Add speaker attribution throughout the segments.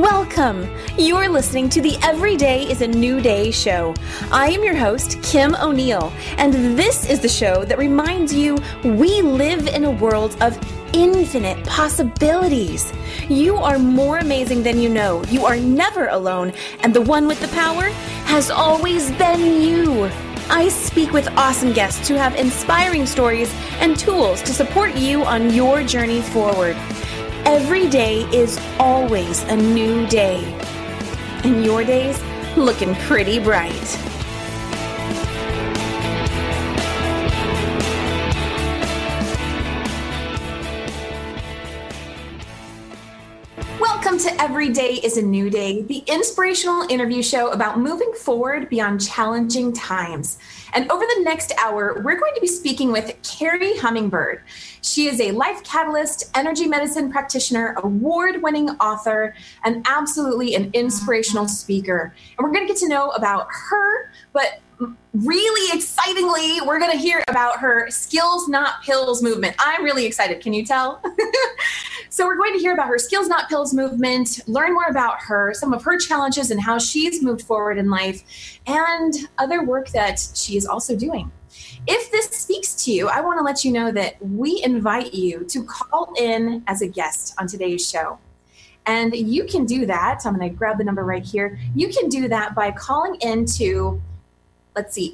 Speaker 1: Welcome! You're listening to the Every Day is a New Day show. I am your host, Kim O'Neill, and this is the show that reminds you we live in a world of infinite possibilities. You are more amazing than you know. You are never alone, and the one with the power has always been you. I speak with awesome guests who have inspiring stories and tools to support you on your journey forward. Every day is always a new day. And your day's looking pretty bright. Welcome to Every Day is a New Day, the inspirational interview show about moving forward beyond challenging times. And over the next hour, we're going to be speaking with Kerri Hummingbird. She is a life catalyst, energy medicine practitioner, award winning author, and absolutely an inspirational speaker. And we're going to get to know about her, but really excitingly, we're going to hear about her skills not pills movement. I'm really excited. Can you tell? so, we're going to hear about her skills not pills movement, learn more about her, some of her challenges, and how she's moved forward in life, and other work that she is also doing. If this speaks to you, I want to let you know that we invite you to call in as a guest on today's show. And you can do that. I'm going to grab the number right here. You can do that by calling into let's see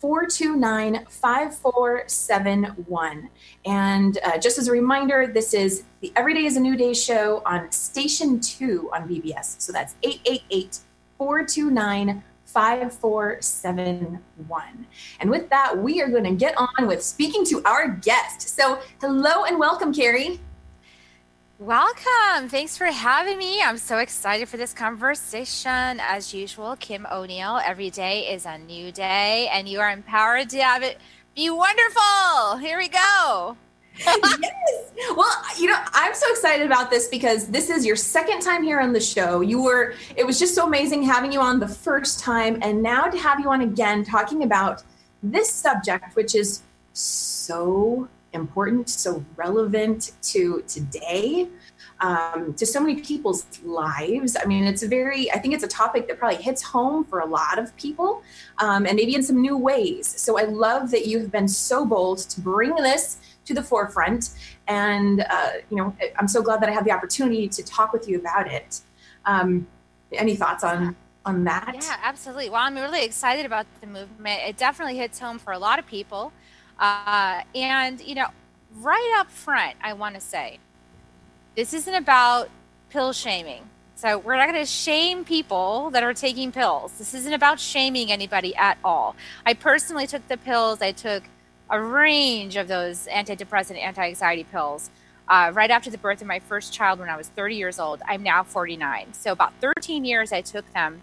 Speaker 1: 888-429-5471 and uh, just as a reminder this is the everyday is a new day show on station 2 on bbs so that's 888-429 5471. And with that, we are going to get on with speaking to our guest. So, hello and welcome, Kerri.
Speaker 2: Welcome. Thanks for having me. I'm so excited for this conversation. As usual, Kim O'Neill, every day is a new day, and you are empowered to have it be wonderful. Here we go.
Speaker 1: yes. Well, you know, I'm so excited about this because this is your second time here on the show. You were, it was just so amazing having you on the first time, and now to have you on again talking about this subject, which is so important, so relevant to today, um, to so many people's lives. I mean, it's a very, I think it's a topic that probably hits home for a lot of people um, and maybe in some new ways. So I love that you have been so bold to bring this to the forefront. And, uh, you know, I'm so glad that I had the opportunity to talk with you about it. Um, any thoughts on, on that?
Speaker 2: Yeah, absolutely. Well, I'm really excited about the movement. It definitely hits home for a lot of people. Uh, and, you know, right up front, I want to say this isn't about pill shaming. So we're not going to shame people that are taking pills. This isn't about shaming anybody at all. I personally took the pills. I took a range of those antidepressant, anti anxiety pills. Uh, right after the birth of my first child when I was 30 years old. I'm now 49. So, about 13 years I took them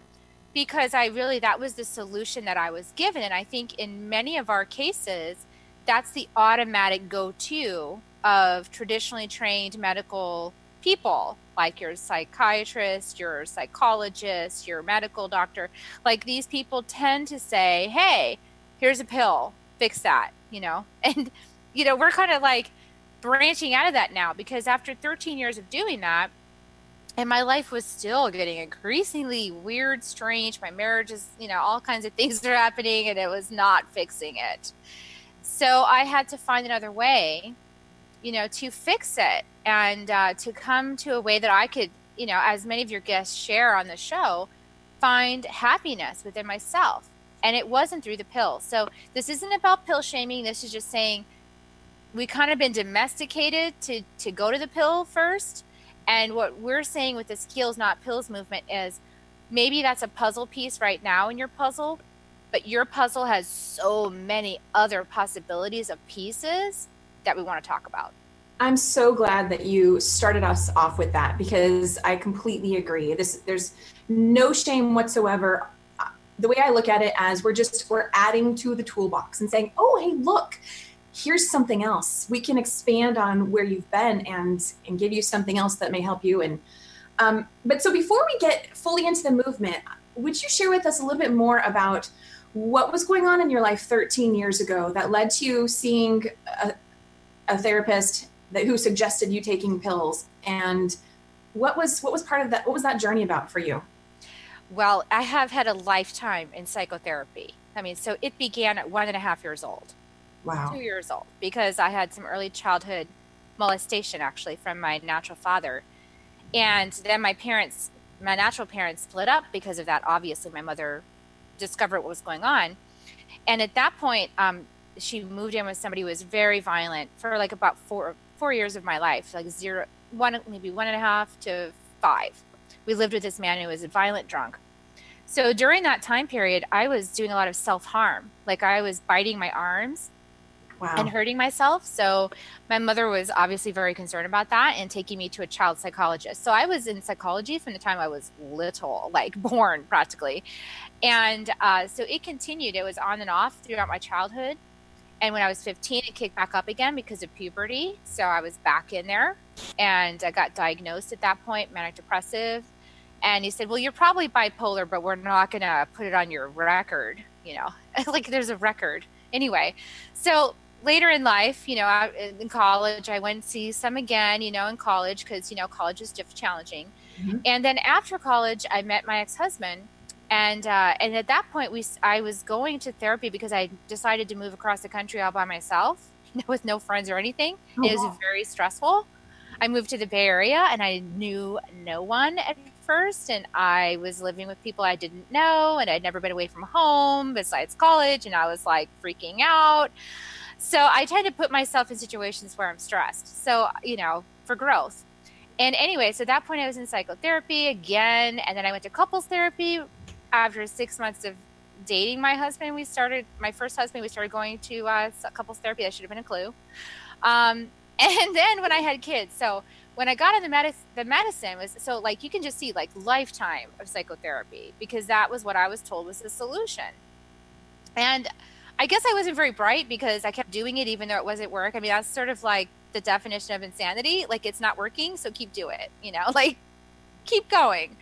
Speaker 2: because I really, that was the solution that I was given. And I think in many of our cases, that's the automatic go to of traditionally trained medical people like your psychiatrist, your psychologist, your medical doctor. Like these people tend to say, hey, here's a pill, fix that you know and you know we're kind of like branching out of that now because after 13 years of doing that and my life was still getting increasingly weird strange my marriage is you know all kinds of things are happening and it was not fixing it so i had to find another way you know to fix it and uh, to come to a way that i could you know as many of your guests share on the show find happiness within myself and it wasn't through the pill. So this isn't about pill shaming. This is just saying we kind of been domesticated to to go to the pill first. And what we're saying with the skills not pills movement is maybe that's a puzzle piece right now in your puzzle, but your puzzle has so many other possibilities of pieces that we want to talk about.
Speaker 1: I'm so glad that you started us off with that because I completely agree. This there's no shame whatsoever the way I look at it as we're just we're adding to the toolbox and saying, "Oh, hey, look, here's something else. We can expand on where you've been and and give you something else that may help you." And um, but so before we get fully into the movement, would you share with us a little bit more about what was going on in your life 13 years ago that led to you seeing a, a therapist that who suggested you taking pills and what was what was part of that? What was that journey about for you?
Speaker 2: Well, I have had a lifetime in psychotherapy. I mean, so it began at one and a half years old.
Speaker 1: Wow.
Speaker 2: Two years old because I had some early childhood molestation actually from my natural father. And then my parents, my natural parents split up because of that. Obviously, my mother discovered what was going on. And at that point, um, she moved in with somebody who was very violent for like about four four years of my life, like zero, one, maybe one and a half to five. We lived with this man who was a violent drunk. So during that time period, I was doing a lot of self harm. Like I was biting my arms
Speaker 1: Wow.
Speaker 2: and hurting myself. So my mother was obviously very concerned about that and taking me to a child psychologist. So I was in psychology from the time I was little, like born practically. And uh, so it continued. It was on and off throughout my childhood. And when I was 15, it kicked back up again because of puberty. So I was back in there and I got diagnosed at that point, manic depressive. And he said, Well, you're probably bipolar, but we're not going to put it on your record. You know, like there's a record. Anyway, so later in life, you know, in college, I went and see some again, you know, in college because, you know, college is diff- challenging.
Speaker 1: Mhm.
Speaker 2: And then after college, I met my ex husband. And uh, and at that point, we I was going to therapy because I decided to move across the country all by myself with no friends or anything.
Speaker 1: Oh,
Speaker 2: it was
Speaker 1: wow.
Speaker 2: very stressful. I moved to the Bay Area and I knew no one at first. And I was living with people I didn't know and I'd never been away from home besides college. And I was like freaking out. So I tend to put myself in situations where I'm stressed. So, you know, for growth. And anyway, so at that point I was in psychotherapy again. And then I went to couples therapy after six months of dating my husband. We started, my first husband, we started going to uh, couples therapy. That should have been a clue. Um, and then when I had kids, so when I got in the, medicine, the medicine was so like you can just see like lifetime of psychotherapy because that was what I was told was the solution. And I guess I wasn't very bright because I kept doing it even though it wasn't work. I mean, that's sort of like the definition of insanity. Like it's not working, so keep doing it. You know, like keep going.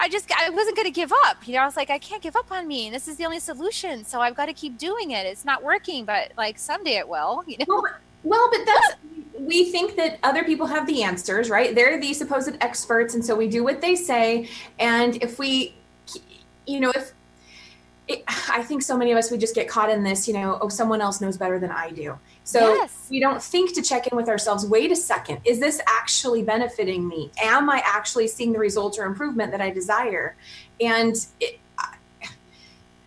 Speaker 2: I just I wasn't going to give up. You know, I was like, I can't give up on me. This is the only solution, so I've got to keep doing it. It's not working, but like someday it will. You know.
Speaker 1: Well, well, but that's we think that other people have the answers, right? They're the supposed experts, and so we do what they say. And if we, you know, if it, I think so many of us we just get caught in this, you know, oh, someone else knows better than I do. So
Speaker 2: Yes.
Speaker 1: we don't think to check in with ourselves. Wait a second, is this actually benefiting me? Am I actually seeing the results or improvement that I desire? And it,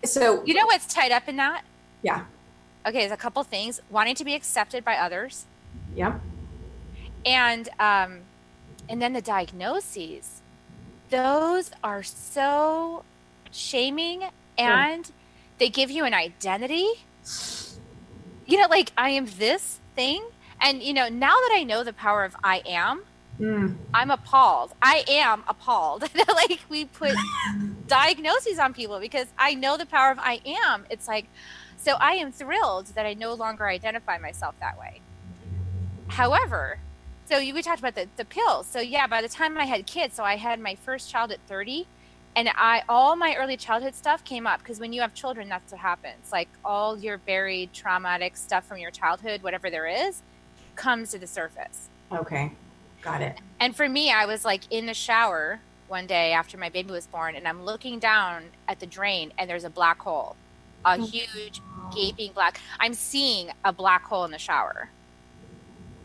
Speaker 1: so
Speaker 2: You know what's tied up in that?
Speaker 1: Yeah.
Speaker 2: Okay, there's a couple things. Wanting to be accepted by others,
Speaker 1: yeah,
Speaker 2: and um, and then the diagnoses. Those are so shaming, and they give you an identity. You know, like I am this thing, and you know, now that I know the power of I am,
Speaker 1: Mm.
Speaker 2: I'm appalled. I am appalled. like we put diagnoses on people because I know the power of I am. It's like, so I am thrilled that I no longer identify myself that way. However, so you we talked about the, the pills. So yeah, by the time I had kids, so I had my first child at 30 and I all my early childhood stuff came up because when you have children, that's what happens. Like all your buried traumatic stuff from your childhood, whatever there is, comes to the surface.
Speaker 1: okay, got it.
Speaker 2: And for me, I was like in the shower one day after my baby was born, and I'm looking down at the drain, and there's a black hole, a mm. huge gaping black. I'm seeing a black hole in the shower.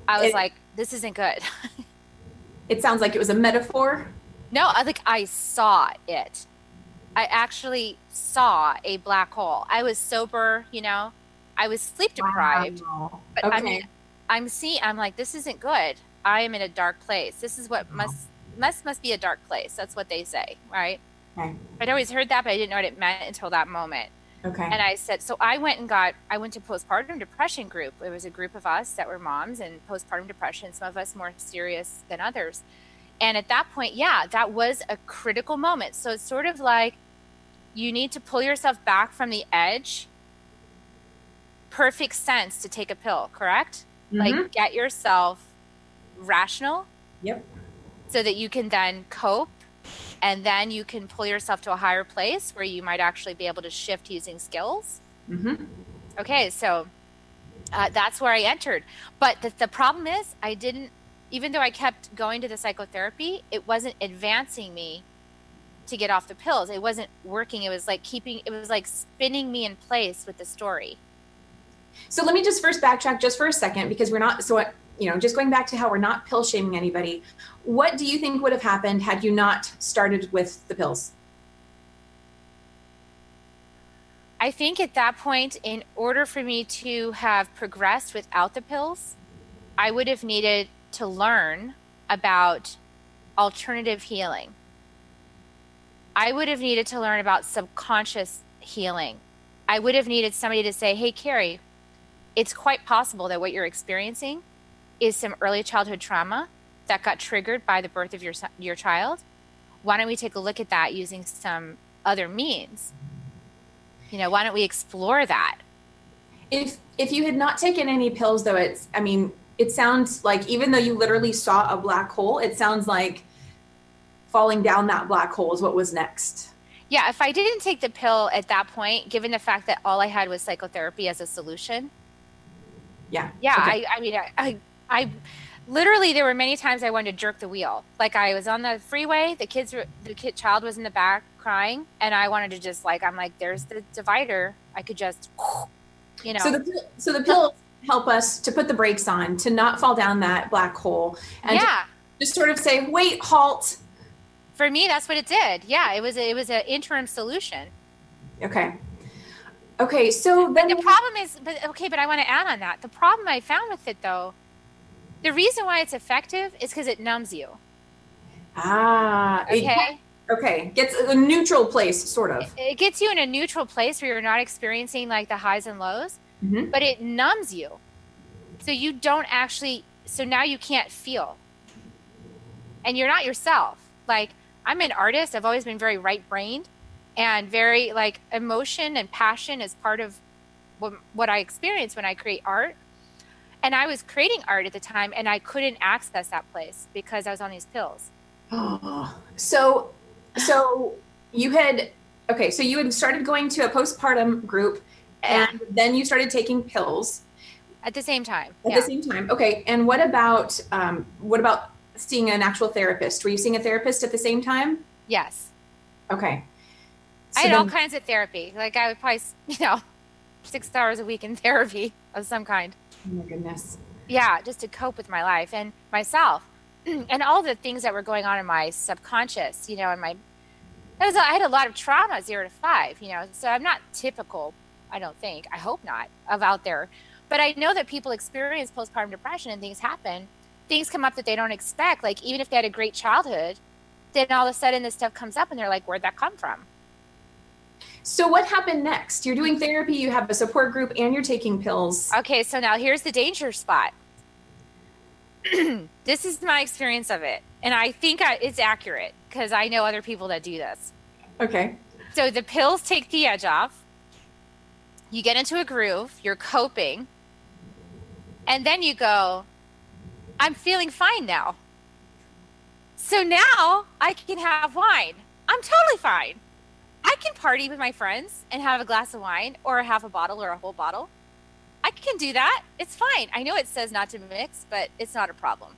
Speaker 2: I was
Speaker 1: It-
Speaker 2: like, this isn't good.
Speaker 1: It sounds like it was a metaphor.
Speaker 2: No, I like I saw it. I actually saw a black hole. I was sober, you know. I was sleep deprived.
Speaker 1: Wow.
Speaker 2: But
Speaker 1: okay.
Speaker 2: I mean, I'm seeing. I'm like, this isn't good. I am in a dark place. This is what must must must be a dark place. That's what they say, right?
Speaker 1: Okay.
Speaker 2: I'd always heard that, but I didn't know what it meant until that moment.
Speaker 1: okay.
Speaker 2: And I said, so I went and got. I went to postpartum depression group. It was a group of us that were moms and postpartum depression. Some of us more serious than others. And at that point, yeah, that was a critical moment. So it's sort of like you need to pull yourself back from the edge. Perfect sense to take a pill, correct?
Speaker 1: Mhm.
Speaker 2: like get yourself rational
Speaker 1: yep.
Speaker 2: so that you can then cope and then you can pull yourself to a higher place where you might actually be able to shift using skills
Speaker 1: Mm-hmm.
Speaker 2: okay so uh, that's where i entered but the, the problem is i didn't even though I kept going to the psychotherapy, it wasn't advancing me to get off the pills. It wasn't working. It was like keeping, it was like spinning me in place with the story.
Speaker 1: So let me just first backtrack just for a second because we're not, so, you know, just going back to how we're not pill shaming anybody. What do you think would have happened had you not started with the pills?
Speaker 2: I think at that point, in order for me to have progressed without the pills, I would have needed to learn about alternative healing. I would have needed to learn about subconscious healing. I would have needed somebody to say, hey, Kerri, it's quite possible that what you're experiencing is some early childhood trauma that got triggered by the birth of your, your child. Why don't we take a look at that using some other means? You know, why don't we explore that?
Speaker 1: If if you had not taken any pills though, it's I mean, it sounds like even though you literally saw a black hole, it sounds like falling down that black hole is what was next.
Speaker 2: Yeah, if I didn't take the pill at that point, given the fact that all I had was psychotherapy as a solution.
Speaker 1: Yeah.
Speaker 2: Yeah, okay. I, I mean, I, I, I, literally there were many times I wanted to jerk the wheel. Like I was on the freeway, the kids, were, the kid child was in the back crying, and I wanted to just like, I'm like, there's the divider. I could just, you know.
Speaker 1: So the so the pill help us to put the brakes on, to not fall down that black hole, and
Speaker 2: yeah.
Speaker 1: just sort of say, wait, halt.
Speaker 2: For me, that's what it did. Yeah, it was a, it was an interim solution.
Speaker 1: Okay. Okay, so then
Speaker 2: but the problem is, but okay, but I want to add on that. The problem I found with it, though, the reason why it's effective is because it numbs you.
Speaker 1: Ah,
Speaker 2: okay.
Speaker 1: It, okay, gets a neutral place, sort of.
Speaker 2: It, it, gets you in a neutral place where you're not experiencing like the highs and lows, mm-hmm. but it numbs you, so you don't actually. So now you can't feel, and you're not yourself. Like I'm an artist. I've always been very right brained and very like emotion and passion is part of what, what I experience when I create art. And I was creating art at the time and I couldn't access that place because I was on these pills.
Speaker 1: Oh, so, so you had, okay, so you had started going to a postpartum group and then you started taking pills
Speaker 2: at the same time.
Speaker 1: At yeah. the same time. Okay. And what about, um, what about seeing an actual therapist? Were you seeing a therapist at the same time?
Speaker 2: Yes.
Speaker 1: Okay.
Speaker 2: So I had then, all kinds of therapy. Like I would probably, you know, six hours a week in therapy of some kind.
Speaker 1: Oh my goodness.
Speaker 2: Yeah, just to cope with my life and myself, and all the things that were going on in my subconscious. You know, in my, was I had a lot of trauma, zero to five. You know, so I'm not typical. I don't think. I hope not of out there, but I know that people experience postpartum depression and things happen things come up that they don't expect. Like even if they had a great childhood, then all of a sudden this stuff comes up and they're like, where'd that come from?
Speaker 1: So what happened next? You're doing therapy, you have a support group, and you're taking pills.
Speaker 2: Okay, so now here's the danger spot. this is my experience of it, and I think I, it's accurate because I know other people that do this.
Speaker 1: Okay.
Speaker 2: So the pills take the edge off. You get into a groove, you're coping, and then you go, I'm feeling fine now. So now I can have wine. I'm totally fine. I can party with my friends and have a glass of wine or half a bottle or a whole bottle. I can do that. It's fine. I know it says not to mix, but it's not a problem.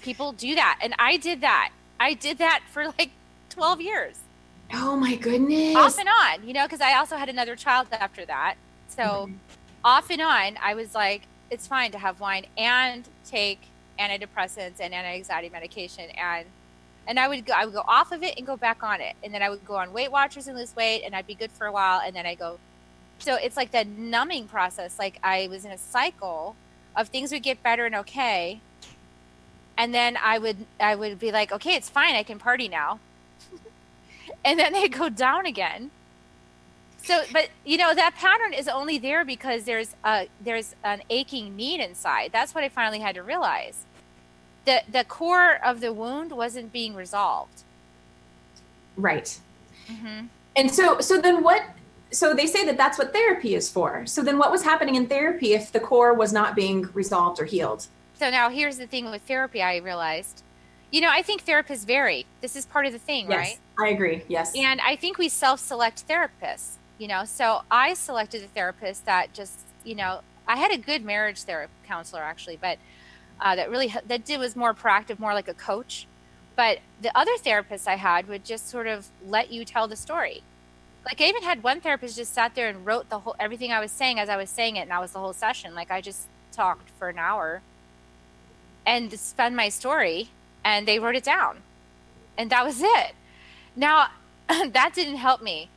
Speaker 2: People do that. And I did that. I did that for like 12 years.
Speaker 1: Oh my goodness.
Speaker 2: Off and on, you know, because I also had another child after that. So mm-hmm. off and on, I was like, it's fine to have wine and take antidepressants and anti-anxiety medication and and I would go I would go off of it and go back on it and then I would go on Weight Watchers and lose weight and I'd be good for a while and then I go so it's like that numbing process like I was in a cycle of things would get better and okay and then I would I would be like okay it's fine I can party now and then they go down again so, but you know that pattern is only there because there's a there's an aching need inside. That's what I finally had to realize. The the core of the wound wasn't being resolved.
Speaker 1: Right. Mm-hmm. And so so then what? So they say that that's what therapy is for. So then what was happening in therapy if the core was not being resolved or healed?
Speaker 2: So now here's the thing with therapy. I realized. You know, I think therapists vary. This is part of the thing,
Speaker 1: yes,
Speaker 2: right?
Speaker 1: I agree. Yes.
Speaker 2: And I think we self-select therapists you know so i selected a therapist that just you know i had a good marriage therapist counselor actually but uh, that really that did was more proactive, more like a coach. But the other therapists I had would just sort of let you tell the story. Like I even had one therapist just sat there and wrote the whole everything I was saying as I was saying it, and that was the whole session. Like I just talked for an hour and spun my story, and they wrote it down, and that was it. Now that didn't help me.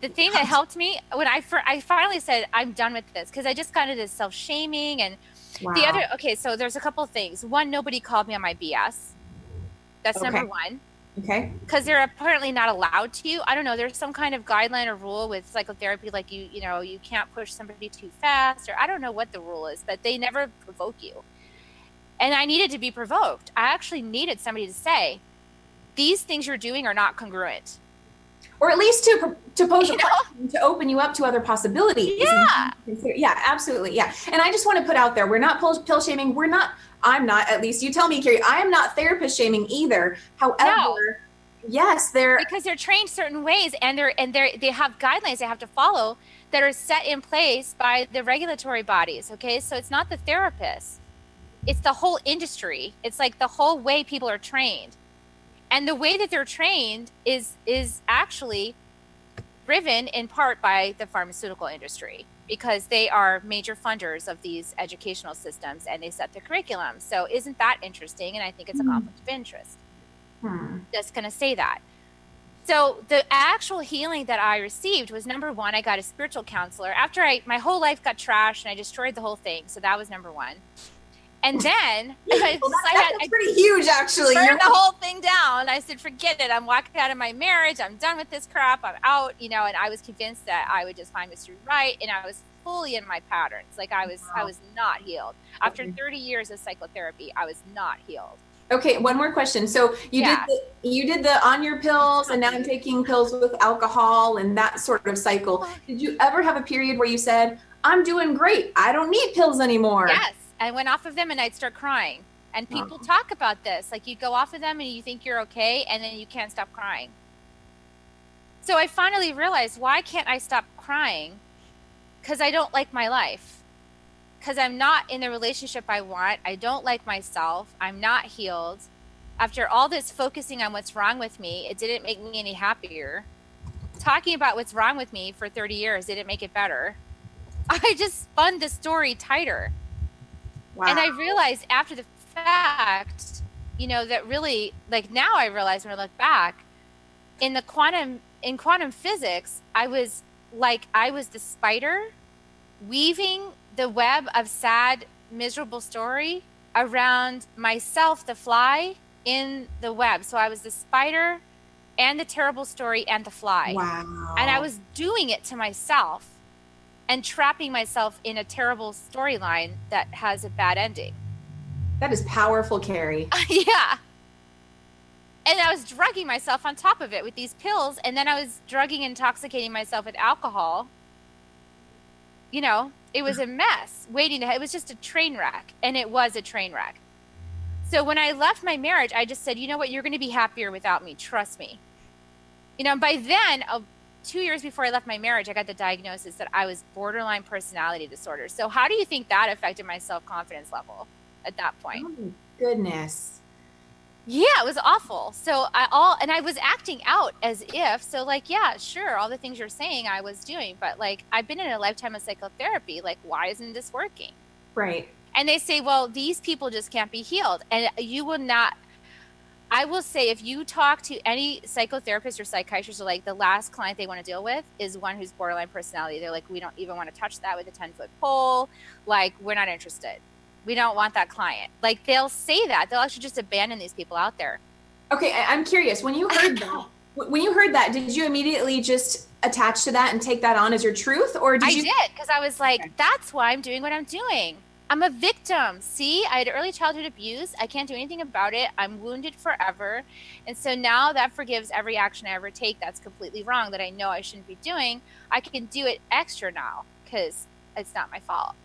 Speaker 2: The thing that helped me when I I finally said I'm done with this because I just got into self shaming and wow. the other. Okay, so there's a couple things. One, nobody called me on my BS. That's okay. number one.
Speaker 1: Okay.
Speaker 2: Because they're apparently not allowed to. I don't know. There's some kind of guideline or rule with psychotherapy, like you, you know, you can't push somebody too fast, or I don't know what the rule is, but they never provoke you. And I needed to be provoked. I actually needed somebody to say, these things you're doing are not congruent
Speaker 1: or at least to to pose you a know? question to open you up to other possibilities.
Speaker 2: Yeah,
Speaker 1: yeah, absolutely, yeah. And I just want to put out there, we're not pill, pill shaming. We're not. I'm not. At least you tell me, Kerri. I am not therapist shaming either. However. No. Yes, they're
Speaker 2: because they're trained certain ways, and they're and they they have guidelines they have to follow that are set in place by the regulatory bodies. Okay, so it's not the therapist; it's the whole industry. It's like the whole way people are trained and the way that they're trained is is actually driven in part by the pharmaceutical industry because they are major funders of these educational systems and they set the curriculum. So isn't that interesting? And I think it's a hmm. conflict of interest. Hmm. Just going to say that. So the actual healing that I received was number one. I got a spiritual counselor after I my whole life got trashed and I destroyed the whole thing. So that was number one. And then well,
Speaker 1: that, I that's pretty huge, actually.
Speaker 2: Turned the whole thing down. I said, "Forget it. I'm walking out of my marriage. I'm done with this crap. I'm out." You know, and I was convinced that I would just find Mr. Right, and I was fully in my patterns. Like I was, wow. I was not healed. After 30 years of psychotherapy, I was not healed.
Speaker 1: Okay, one more question. So you yeah. did the, you did the on your pills, and now I'm taking pills with alcohol and that sort of cycle. Did you ever have a period where you said, "I'm doing great. I don't need pills anymore"?
Speaker 2: Yes I went off of them and I'd start crying. And people talk about this. Like you go off of them and you think you're okay and then you can't stop crying. So I finally realized why can't I stop crying? Because I don't like my life. Because I'm not in the relationship I want. I don't like myself. I'm not healed. After all this focusing on what's wrong with me, it didn't make me any happier. Talking about what's wrong with me for 30 years didn't make it better. I just spun the story tighter. Wow. And I realized after the fact, you know, that really, like now I realize when I look back, in the quantum in quantum physics, I was like I was the spider weaving the web of sad, miserable story around myself, the fly, in the web. So I was the spider and the terrible story and the fly.
Speaker 1: Wow.
Speaker 2: And I was doing it to myself and trapping myself in a terrible storyline that has a bad ending.
Speaker 1: That is powerful, Kerri.
Speaker 2: yeah. And I was drugging myself on top of it with these pills, and then I was drugging, intoxicating myself with alcohol. You know, it was a mess waiting to, it was just a train wreck, and it was a train wreck. So when I left my marriage, I just said, you know what, you're going to be happier without me. Trust me. You know, by then, two years before I left my marriage, I got the diagnosis that I was borderline personality disorder. So, how do you think that affected my self confidence level at that point? Oh,
Speaker 1: goodness.
Speaker 2: Yeah, it was awful. So I all and I was acting out as if so like yeah, sure, all the things you're saying I was doing, but like I've been in a lifetime of psychotherapy, like why isn't this working?
Speaker 1: Right.
Speaker 2: And they say, well, these people just can't be healed and you will not I will say if you talk to any psychotherapist or psychiatrist, or like the last client they want to deal with is one who's borderline personality. They're like, we don't even want to touch that with a 10 foot pole. Like, we're not interested. We don't want that client. Like, they'll say that. They'll actually just abandon these people out there.
Speaker 1: Okay, I'm curious. When you heard that, when you heard that, did you immediately just attach to that and take that on as your truth, or did
Speaker 2: I
Speaker 1: you?
Speaker 2: I did because I was like, okay. that's why I'm doing what I'm doing. I'm a victim. See, I had early childhood abuse. I can't do anything about it. I'm wounded forever. And so now that forgives every action I ever take that's completely wrong that I know I shouldn't be doing. I can do it extra now because it's not my fault.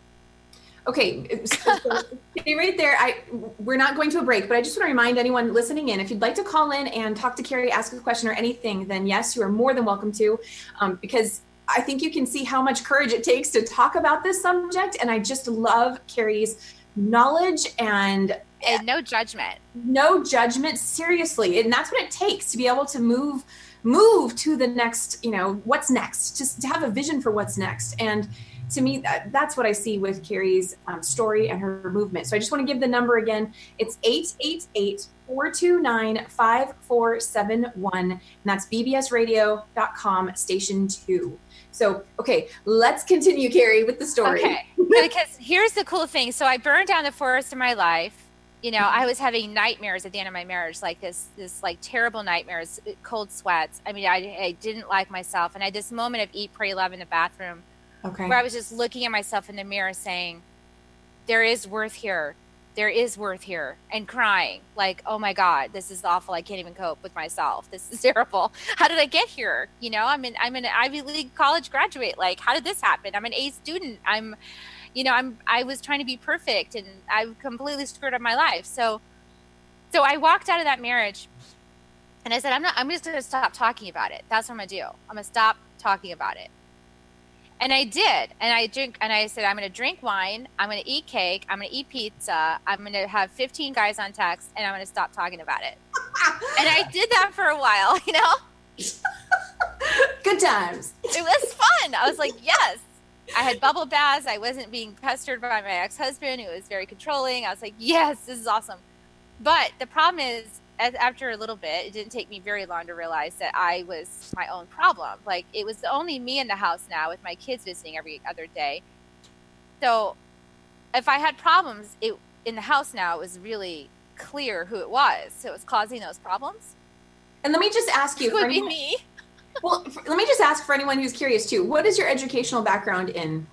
Speaker 1: Okay, so, so right there. I we're not going to a break, but I just want to remind anyone listening in: if you'd like to call in and talk to Kerri, ask a question or anything, then yes, you are more than welcome to, um, because I think you can see how much courage it takes to talk about this subject. And I just love Kerri's knowledge and
Speaker 2: and no judgment.
Speaker 1: no judgment seriously. And that's what it takes to be able to move move to the next you know what's next just to have a vision for what's next. And to me that, that's what i see with kerri's um, story and her movement. So i just want to give the number again. It's 888 429 5471 and that's bbsradio.com station 2 so okay let's continue kerri with the story.
Speaker 2: Okay because here's the cool thing. So i burned down the forest of my life. You know i was having nightmares at the end of my marriage like this this like terrible nightmares cold sweats. I mean i, I didn't like myself. And i had this moment of eat pray love in the bathroom
Speaker 1: okay.
Speaker 2: where i was just looking at myself in the mirror saying there is worth here there is worth here and crying like oh my god this is awful i can't even cope with myself this is terrible how did i get here you know i'm in i'm an ivy league college graduate like how did this happen i'm an a student i'm you know, I'm I was trying to be perfect and I completely screwed up my life. So so I walked out of that marriage and I said, I'm not I'm just gonna stop talking about it. That's what I'm gonna do. I'm gonna stop talking about it. And I did. And I drink and I said, I'm gonna drink wine, I'm gonna eat cake, I'm gonna eat pizza, I'm gonna have 15 guys on text, and I'm gonna stop talking about it. and I did that for a while, you know?
Speaker 1: Good times.
Speaker 2: It was fun. I was like, yes, I had bubble baths. I wasn't being pestered by my ex husband, who was very controlling. I was like, yes, this is awesome. But the problem is, after a little bit, it didn't take me very long to realize that I was my own problem. Like, it was only me in the house now with my kids visiting every other day. So, if I had problems it, in the house now, it was really clear who it was. So, it was causing those problems.
Speaker 1: And let me just ask you.
Speaker 2: It would be me
Speaker 1: well, for, let me just ask for anyone who's curious too. What is your educational background in?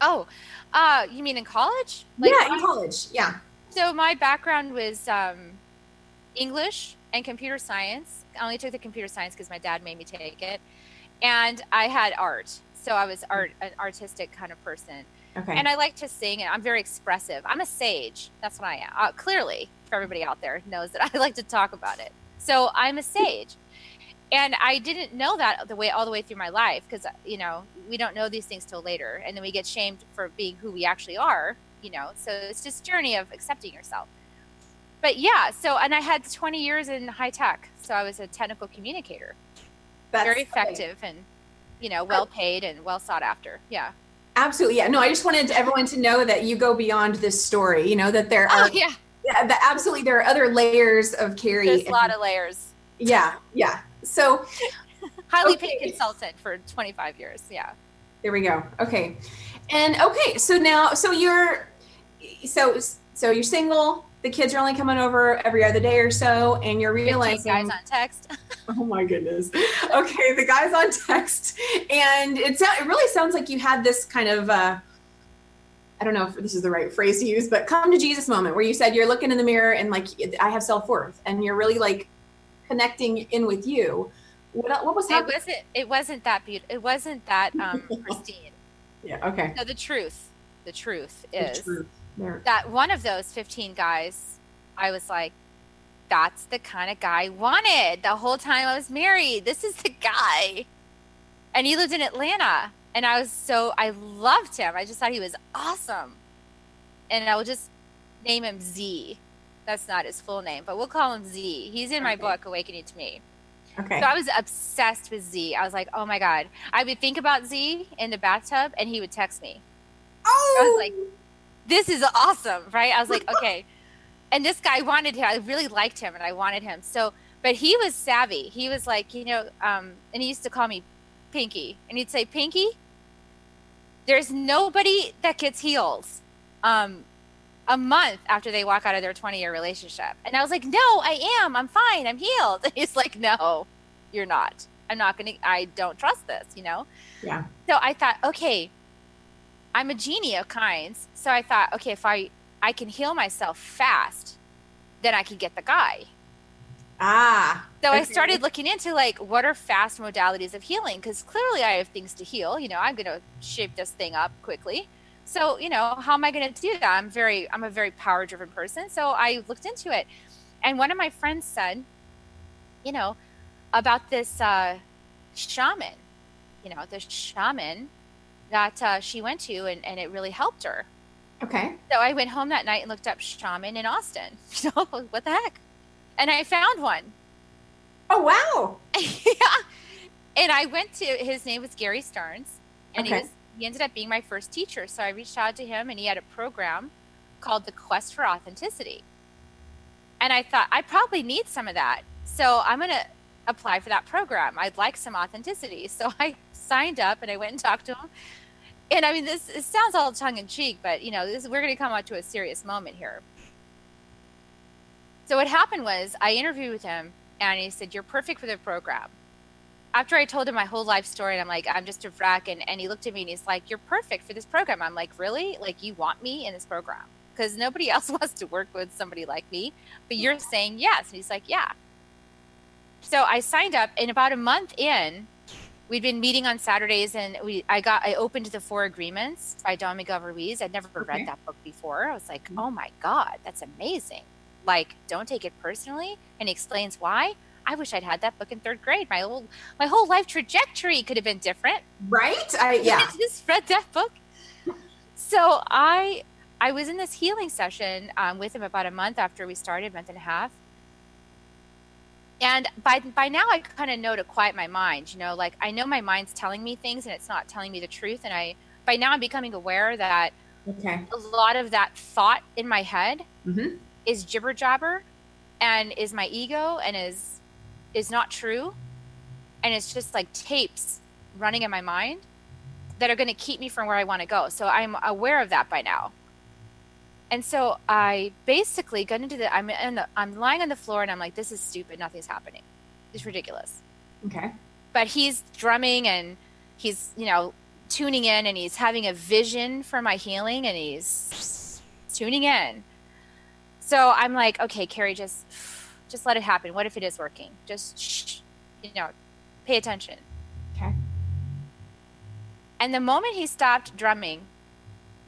Speaker 2: Oh, uh, you mean in college?
Speaker 1: Like, yeah, in college. Yeah.
Speaker 2: So my background was um, English and computer science. I only took the computer science because my dad made me take it, and I had art. So I was art an artistic kind of person.
Speaker 1: Okay.
Speaker 2: And I like to sing, and I'm very expressive. I'm a sage. That's what I am. Uh, clearly, for everybody out there knows that I like to talk about it. So I'm a sage and I didn't know that the way all the way through my life because you know we don't know these things till later, and then we get shamed for being who we actually are. You know, so it's just journey of accepting yourself. But yeah, so and I had 20 years in high tech, so I was a technical communicator, That's very effective and you know well paid and well sought after. Yeah.
Speaker 1: Absolutely, yeah. No, I just wanted everyone to know that you go beyond this story. You know that there oh, are,
Speaker 2: oh, yeah,
Speaker 1: yeah, that absolutely there are other layers of Kerri.
Speaker 2: There's a lot of layers.
Speaker 1: Yeah, yeah. So
Speaker 2: highly okay. paid consultant for 25 years. Yeah.
Speaker 1: There we go. Okay. And okay, so now so you're so so you're single, the kids are only coming over every other day or so, and you're realizing
Speaker 2: guys on text.
Speaker 1: oh my goodness. Okay, the guys on text, and it it really sounds like you had this kind of uh, I don't know if this is the right phrase to use, but come to Jesus moment where you said you're looking in the mirror and like I have self worth, and you're really like connecting in with you. What, what was happening?
Speaker 2: It wasn't. It wasn't that beautiful. It wasn't that um, pristine.
Speaker 1: Yeah. Okay.
Speaker 2: So the truth, the truth is the truth. That one of those fifteen guys, I was like, that's the kind of guy I wanted the whole time I was married. This is the guy, and he lived in Atlanta, and I was so I loved him. I just thought he was awesome, and I will just name him Z that's not his full name, but we'll call him Z. He's in my book, Awakening to Me.
Speaker 1: Okay.
Speaker 2: So I was obsessed with Z. I was like, oh my God. I would think about Z in the bathtub and he would text me.
Speaker 1: Oh.
Speaker 2: I was like, this is awesome, right? I was like, okay. and this guy wanted him. I really liked him and I wanted him. So, but he was savvy. He was like, you know, um, and he used to call me Pinky. And he'd say, Pinky, there's nobody that gets healed. Um, a month after they walk out of their 20 year relationship. And I was like, no, I am. I'm fine. I'm healed. And he's like, no, you're not. I'm not going to, I don't trust this, you know?
Speaker 1: Yeah.
Speaker 2: So I thought, okay, I'm a genie of kinds. So I thought, okay, if I, I can heal myself fast, then I can get the guy.
Speaker 1: Ah.
Speaker 2: So okay. I started looking into like what are fast modalities of healing because clearly I have things to heal. You know, I'm going to shape this thing up quickly. So, you know, how am I going to do that? I'm very, I'm a very power driven person. So I looked into it. And one of my friends said, you know, about this uh, shaman, you know, this shaman that uh, she went to and, and it really helped her.
Speaker 1: Okay.
Speaker 2: So I went home that night and looked up shaman in Austin. You know, what the heck? And I found one.
Speaker 1: Oh wow.
Speaker 2: yeah. And I went to his name was Gary Stearns. And
Speaker 1: Okay.
Speaker 2: he was he ended up being my first teacher. So I reached out to him and he had a program called the Quest for Authenticity. And I thought I probably need some of that. So I'm gonna apply for that program. I'd like some authenticity. So I signed up and I went and talked to him. And I mean this it sounds all tongue in cheek, but you know, this we're gonna come out to a serious moment here. So what happened was I interviewed with him and he said, You're perfect for the program. After I told him my whole life story, and I'm like, I'm just a wreck. And, and he looked at me and he's like, You're perfect for this program. I'm like, Really? Like, you want me in this program? Because nobody else wants to work with somebody like me. But you're saying yes. And he's like, Yeah. So I signed up, and about a month in, we'd been meeting on Saturdays, and we I got I opened the Four Agreements by Don Miguel Ruiz. I'd never
Speaker 1: Okay.
Speaker 2: read that book before. I was like,
Speaker 1: Mhm.
Speaker 2: Oh my God, that's amazing like don't take it personally and he explains why i wish i'd had that book in third grade my whole my whole life trajectory could have been different
Speaker 1: Right? I yeah.
Speaker 2: I just read that book so i i was in this healing session um, with him about a month after we started month and a half and by by now i kind of know to quiet my mind you know like i know my mind's telling me things and it's not telling me the truth and i by now i'm becoming aware that
Speaker 1: Okay.
Speaker 2: a lot of that thought in my head
Speaker 1: Mhm.
Speaker 2: is jibber jabber and is my ego and is is not true and it's just like tapes running in my mind that are going to keep me from where I want to go. So I'm aware of that by now. And so I basically got into the I'm in the I'm lying on the floor and I'm like this is stupid, nothing's happening. It's ridiculous.
Speaker 1: Okay.
Speaker 2: But he's drumming and he's, you know, tuning in and he's having a vision for my healing and he's tuning in. So I'm like, okay, Kerri, just just let it happen. What if it is working? Just shh, you know, pay attention.
Speaker 1: Okay.
Speaker 2: And the moment he stopped drumming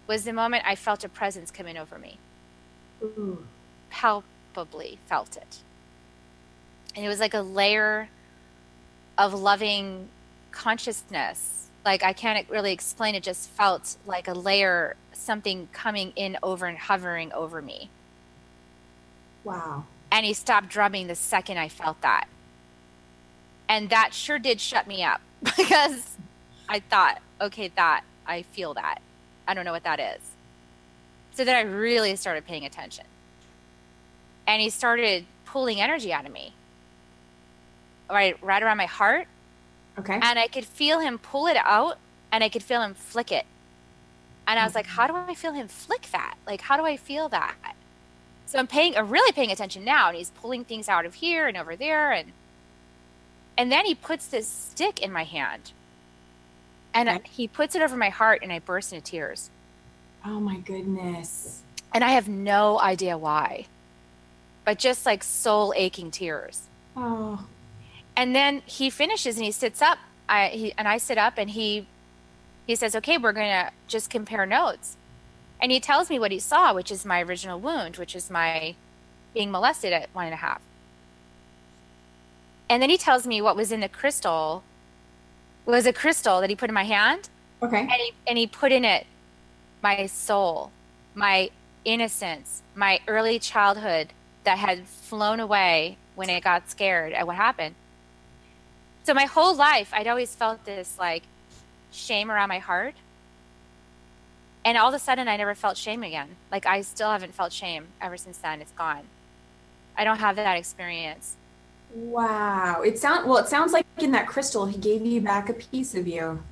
Speaker 2: was the moment I felt a presence come in over me.
Speaker 1: Ooh.
Speaker 2: Palpably felt it. And it was like a layer of loving consciousness. Like I can't really explain it, just felt like a layer, something coming in over and hovering over me.
Speaker 1: Wow.
Speaker 2: and he stopped drumming the second I felt that. And that sure did shut me up because I thought, okay, that I feel that. I don't know what that is. So then I really started paying attention. And he started pulling energy out of me. Right right around my heart.
Speaker 1: Okay.
Speaker 2: And I could feel him pull it out and I could feel him flick it. And I was like, how do I feel him flick that? Like, how do I feel that? So I'm paying, I'm really paying attention now, and he's pulling things out of here and over there, and and then he puts this stick in my hand, and he puts it over my heart, and I burst into tears,
Speaker 1: Oh my goodness.
Speaker 2: and I have no idea why, but just like soul aching tears.
Speaker 1: Oh.
Speaker 2: And then he finishes and he sits up, I he, and I sit up, and he he says, "Okay, we're gonna just compare notes." And he tells me what he saw, which is my original wound, which is my being molested at one and a half. And then he tells me what was in the crystal was a crystal that he put in my hand,
Speaker 1: Okay.
Speaker 2: and he and he put in it my soul, my innocence, my early childhood that had flown away when I got scared at what happened. So my whole life, I'd always felt this like shame around my heart. And all of a sudden, I never felt shame again. Like I still haven't felt shame ever since then. It's gone. I don't have that experience.
Speaker 1: Wow. It sound well, it sounds like in that crystal he gave you back a piece of you.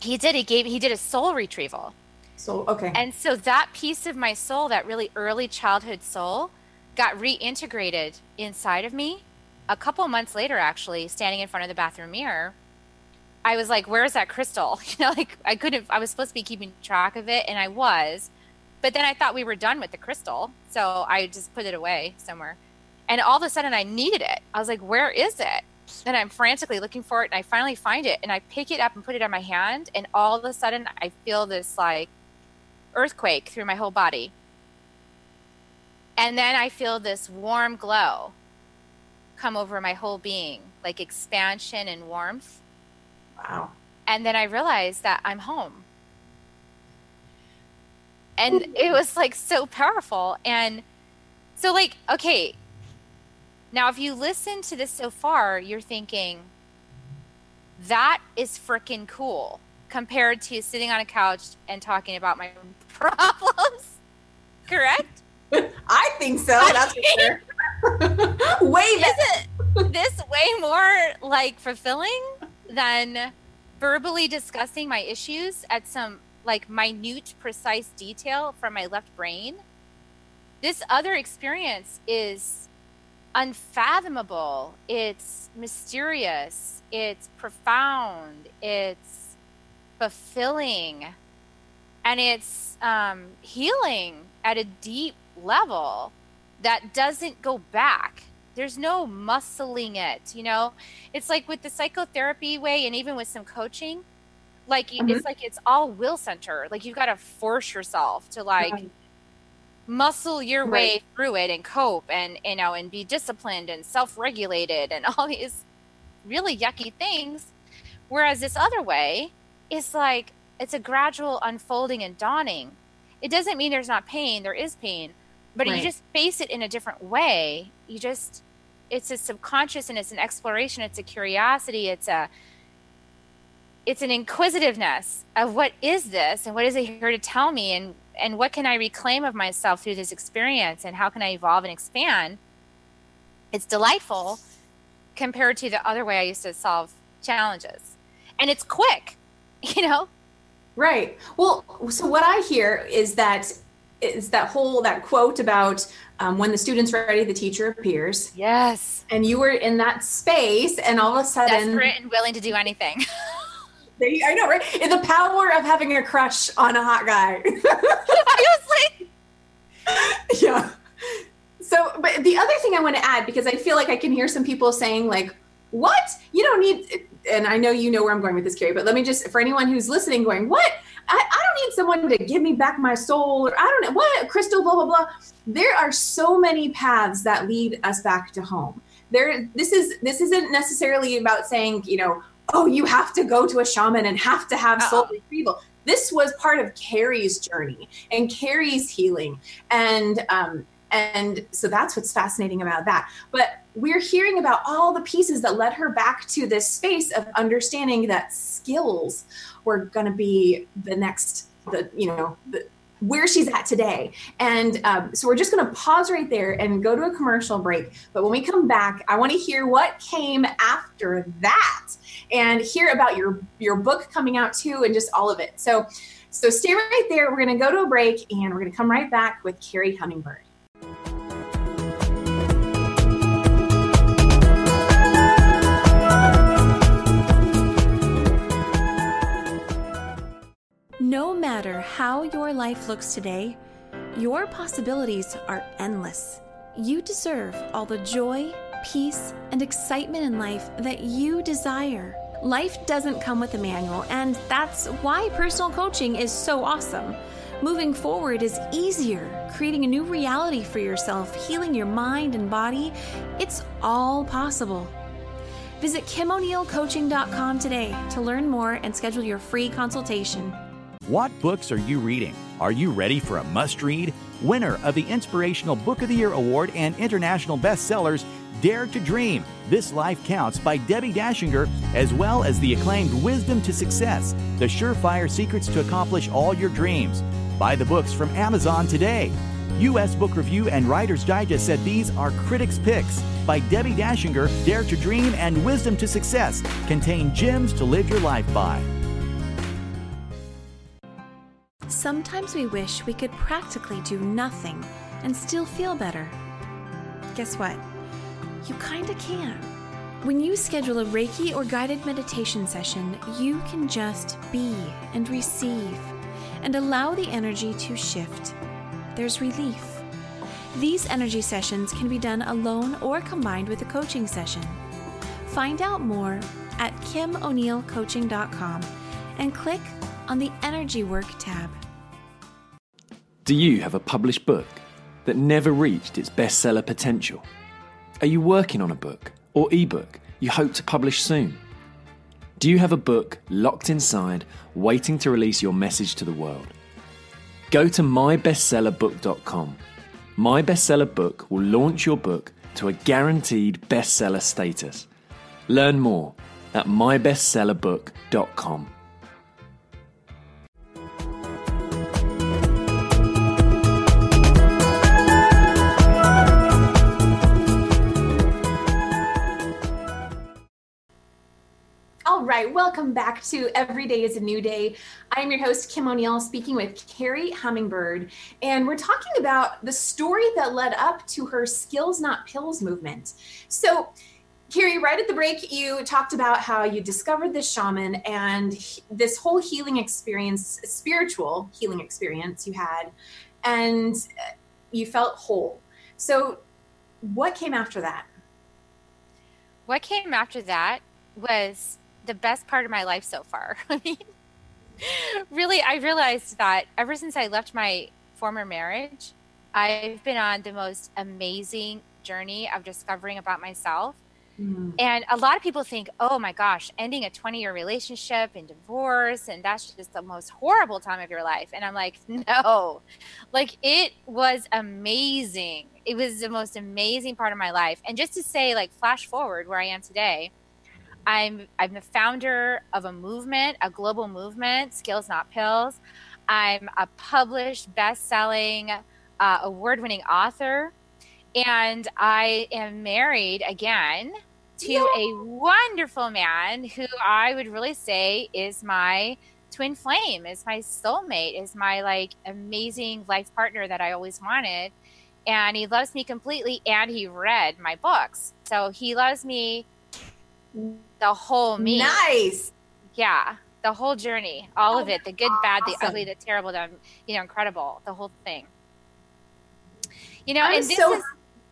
Speaker 2: He did. He gave. He did a soul retrieval.
Speaker 1: So okay.
Speaker 2: And so that piece of my soul, that really early childhood soul, got reintegrated inside of me. A couple months later, actually, standing in front of the bathroom mirror, I was like, "Where's that crystal?" You know, like I couldn't. I was supposed to be keeping track of it, and I was, but then I thought we were done with the crystal, so I just put it away somewhere. And all of a sudden, I needed it. I was like, "Where is it?" Then I'm frantically looking for it, and I finally find it, and I pick it up and put it on my hand, and all of a sudden, I feel this like earthquake through my whole body. And then I feel this warm glow come over my whole being, like expansion and warmth.
Speaker 1: wow.
Speaker 2: And then I realize that I'm home. and it was like so powerful. And so, like, okay, now if you listen to this so far, you're thinking, that is freaking cool compared to sitting on a couch and talking about my problems. Correct?
Speaker 1: I think so. That's for sure. way
Speaker 2: better. this way more like fulfilling than verbally discussing my issues at some like minute, precise detail from my left brain. This other experience is unfathomable. It's mysterious. It's profound. It's fulfilling. And it's um, healing at a deep level that doesn't go back. There's no muscling it, you know? It's like with the psychotherapy way and even with some coaching, like mm-hmm. it's like it's all will center. Like you've got to force yourself to like. Muscle your right. way through it and cope and you know and be disciplined and self-regulated and all these really yucky things. Whereas this other way is like it's a gradual unfolding and dawning. It doesn't mean there's not pain, there is pain but right. you just face it in a different way you just it's a subconscious and it's an exploration it's a curiosity it's a it's an inquisitiveness of what is this and what is it here to tell me and and what can i reclaim of myself through this experience and how can i evolve and expand it's delightful compared to the other way i used to solve challenges and it's quick you know
Speaker 1: right well so what i hear is that is that whole that quote about um, when the student's ready, the teacher appears.
Speaker 2: Yes.
Speaker 1: And you were in that space, and all of a sudden,
Speaker 2: desperate and willing to do anything.
Speaker 1: I know, right? In the power of having a crush on a hot guy.
Speaker 2: I was like,
Speaker 1: yeah. So, but the other thing I want to add, because I feel like I can hear some people saying, like, what? You don't need, and I know you know where I'm going with this, Kerri, but let me just, for anyone who's listening, going, what? I, I don't need someone to give me back my soul, or I don't know what, crystal, blah, blah, blah. There are so many paths that lead us back to home. There, this is this isn't necessarily about saying, you know, oh, you have to go to a shaman and have to have soul retrieval. This was part of Kerri's journey and Kerri's healing, and um, and so that's what's fascinating about that. But we're hearing about all the pieces that led her back to this space of understanding that skills were going to be the next, the, you know, the, where she's at today. And um, so we're just going to pause right there and go to a commercial break. But when we come back, I want to hear what came after that and hear about your your book coming out too and just all of it. So so stay right there. We're going to go to a break and we're going to come right back with Kerri Hummingbird.
Speaker 3: No matter how your life looks today, your possibilities are endless. You deserve all the joy, peace, and excitement in life that you desire. Life doesn't come with a manual, and that's why personal coaching is so awesome. Moving forward is easier, creating a new reality for yourself, healing your mind and body. It's all possible. Visit KimO'NeillCoaching.com today to learn more and schedule your free consultation.
Speaker 4: What books are you reading? Are you ready for a must read? Winner of the Inspirational Book of the Year Award and international bestsellers, Dare to Dream This Life Counts by Debbie Dachinger, as well as the acclaimed Wisdom to Success The Surefire Secrets to Accomplish All Your Dreams. Buy the books from Amazon today. U.S. Book Review and Writer's Digest said these are critics' picks by Debbie Dachinger. Dare to Dream, and Wisdom to Success contain gems to live your life by.
Speaker 3: Sometimes we wish we could practically do nothing and still feel better. Guess what? Kinda can. When you schedule a Reiki or guided meditation session, you can just be and receive and allow the energy to shift. There's relief. These energy sessions can be done alone or combined with a coaching session. Find out more at kimoneillcoaching.com and click on the Energy Work tab.
Speaker 5: Do you have a published book that never reached its bestseller potential? Are you working on a book or ebook you hope to publish soon? Do you have a book locked inside, waiting to release your message to the world? Go to mybestsellerbook.com. My Bestseller Book will launch your book to a guaranteed bestseller status. Learn more at mybestsellerbook.com.
Speaker 1: Right, welcome back to Every Day is a New Day. I'm your host, Kim O'Neill, speaking with Kerri Hummingbird, and we're talking about the story that led up to her Skills Not Pills movement. So, Kerri, right at the break, you talked about how you discovered this shaman and this whole healing experience, spiritual healing experience you had, and uh, you felt whole. So, what came after that?
Speaker 2: What came after that was the best part of my life so far. I mean, really, I realized that ever since I left my former marriage, I've been on the most amazing journey of discovering about myself. Mm-hmm. And a lot of people think, oh my gosh, ending a 20 year relationship and divorce, and that's just the most horrible time of your life. And I'm like, no, like it was amazing. It was the most amazing part of my life. And just to say, like, flash forward where I am today, I'm I'm the founder of a movement, a global movement, Skills Not Pills. I'm a published, best-selling, uh, award-winning author, and I am married again to a wonderful man who I would really say is my twin flame, is my soulmate, is my like amazing life partner that I always wanted. And he loves me completely, and he read my books, so he loves me the whole me.
Speaker 1: Nice.
Speaker 2: Yeah, the whole journey, all of
Speaker 1: Oh,
Speaker 2: it, the good, bad, the ugly, the terrible, the you know, incredible, the whole thing. You know,
Speaker 1: I'm
Speaker 2: and this
Speaker 1: so
Speaker 2: is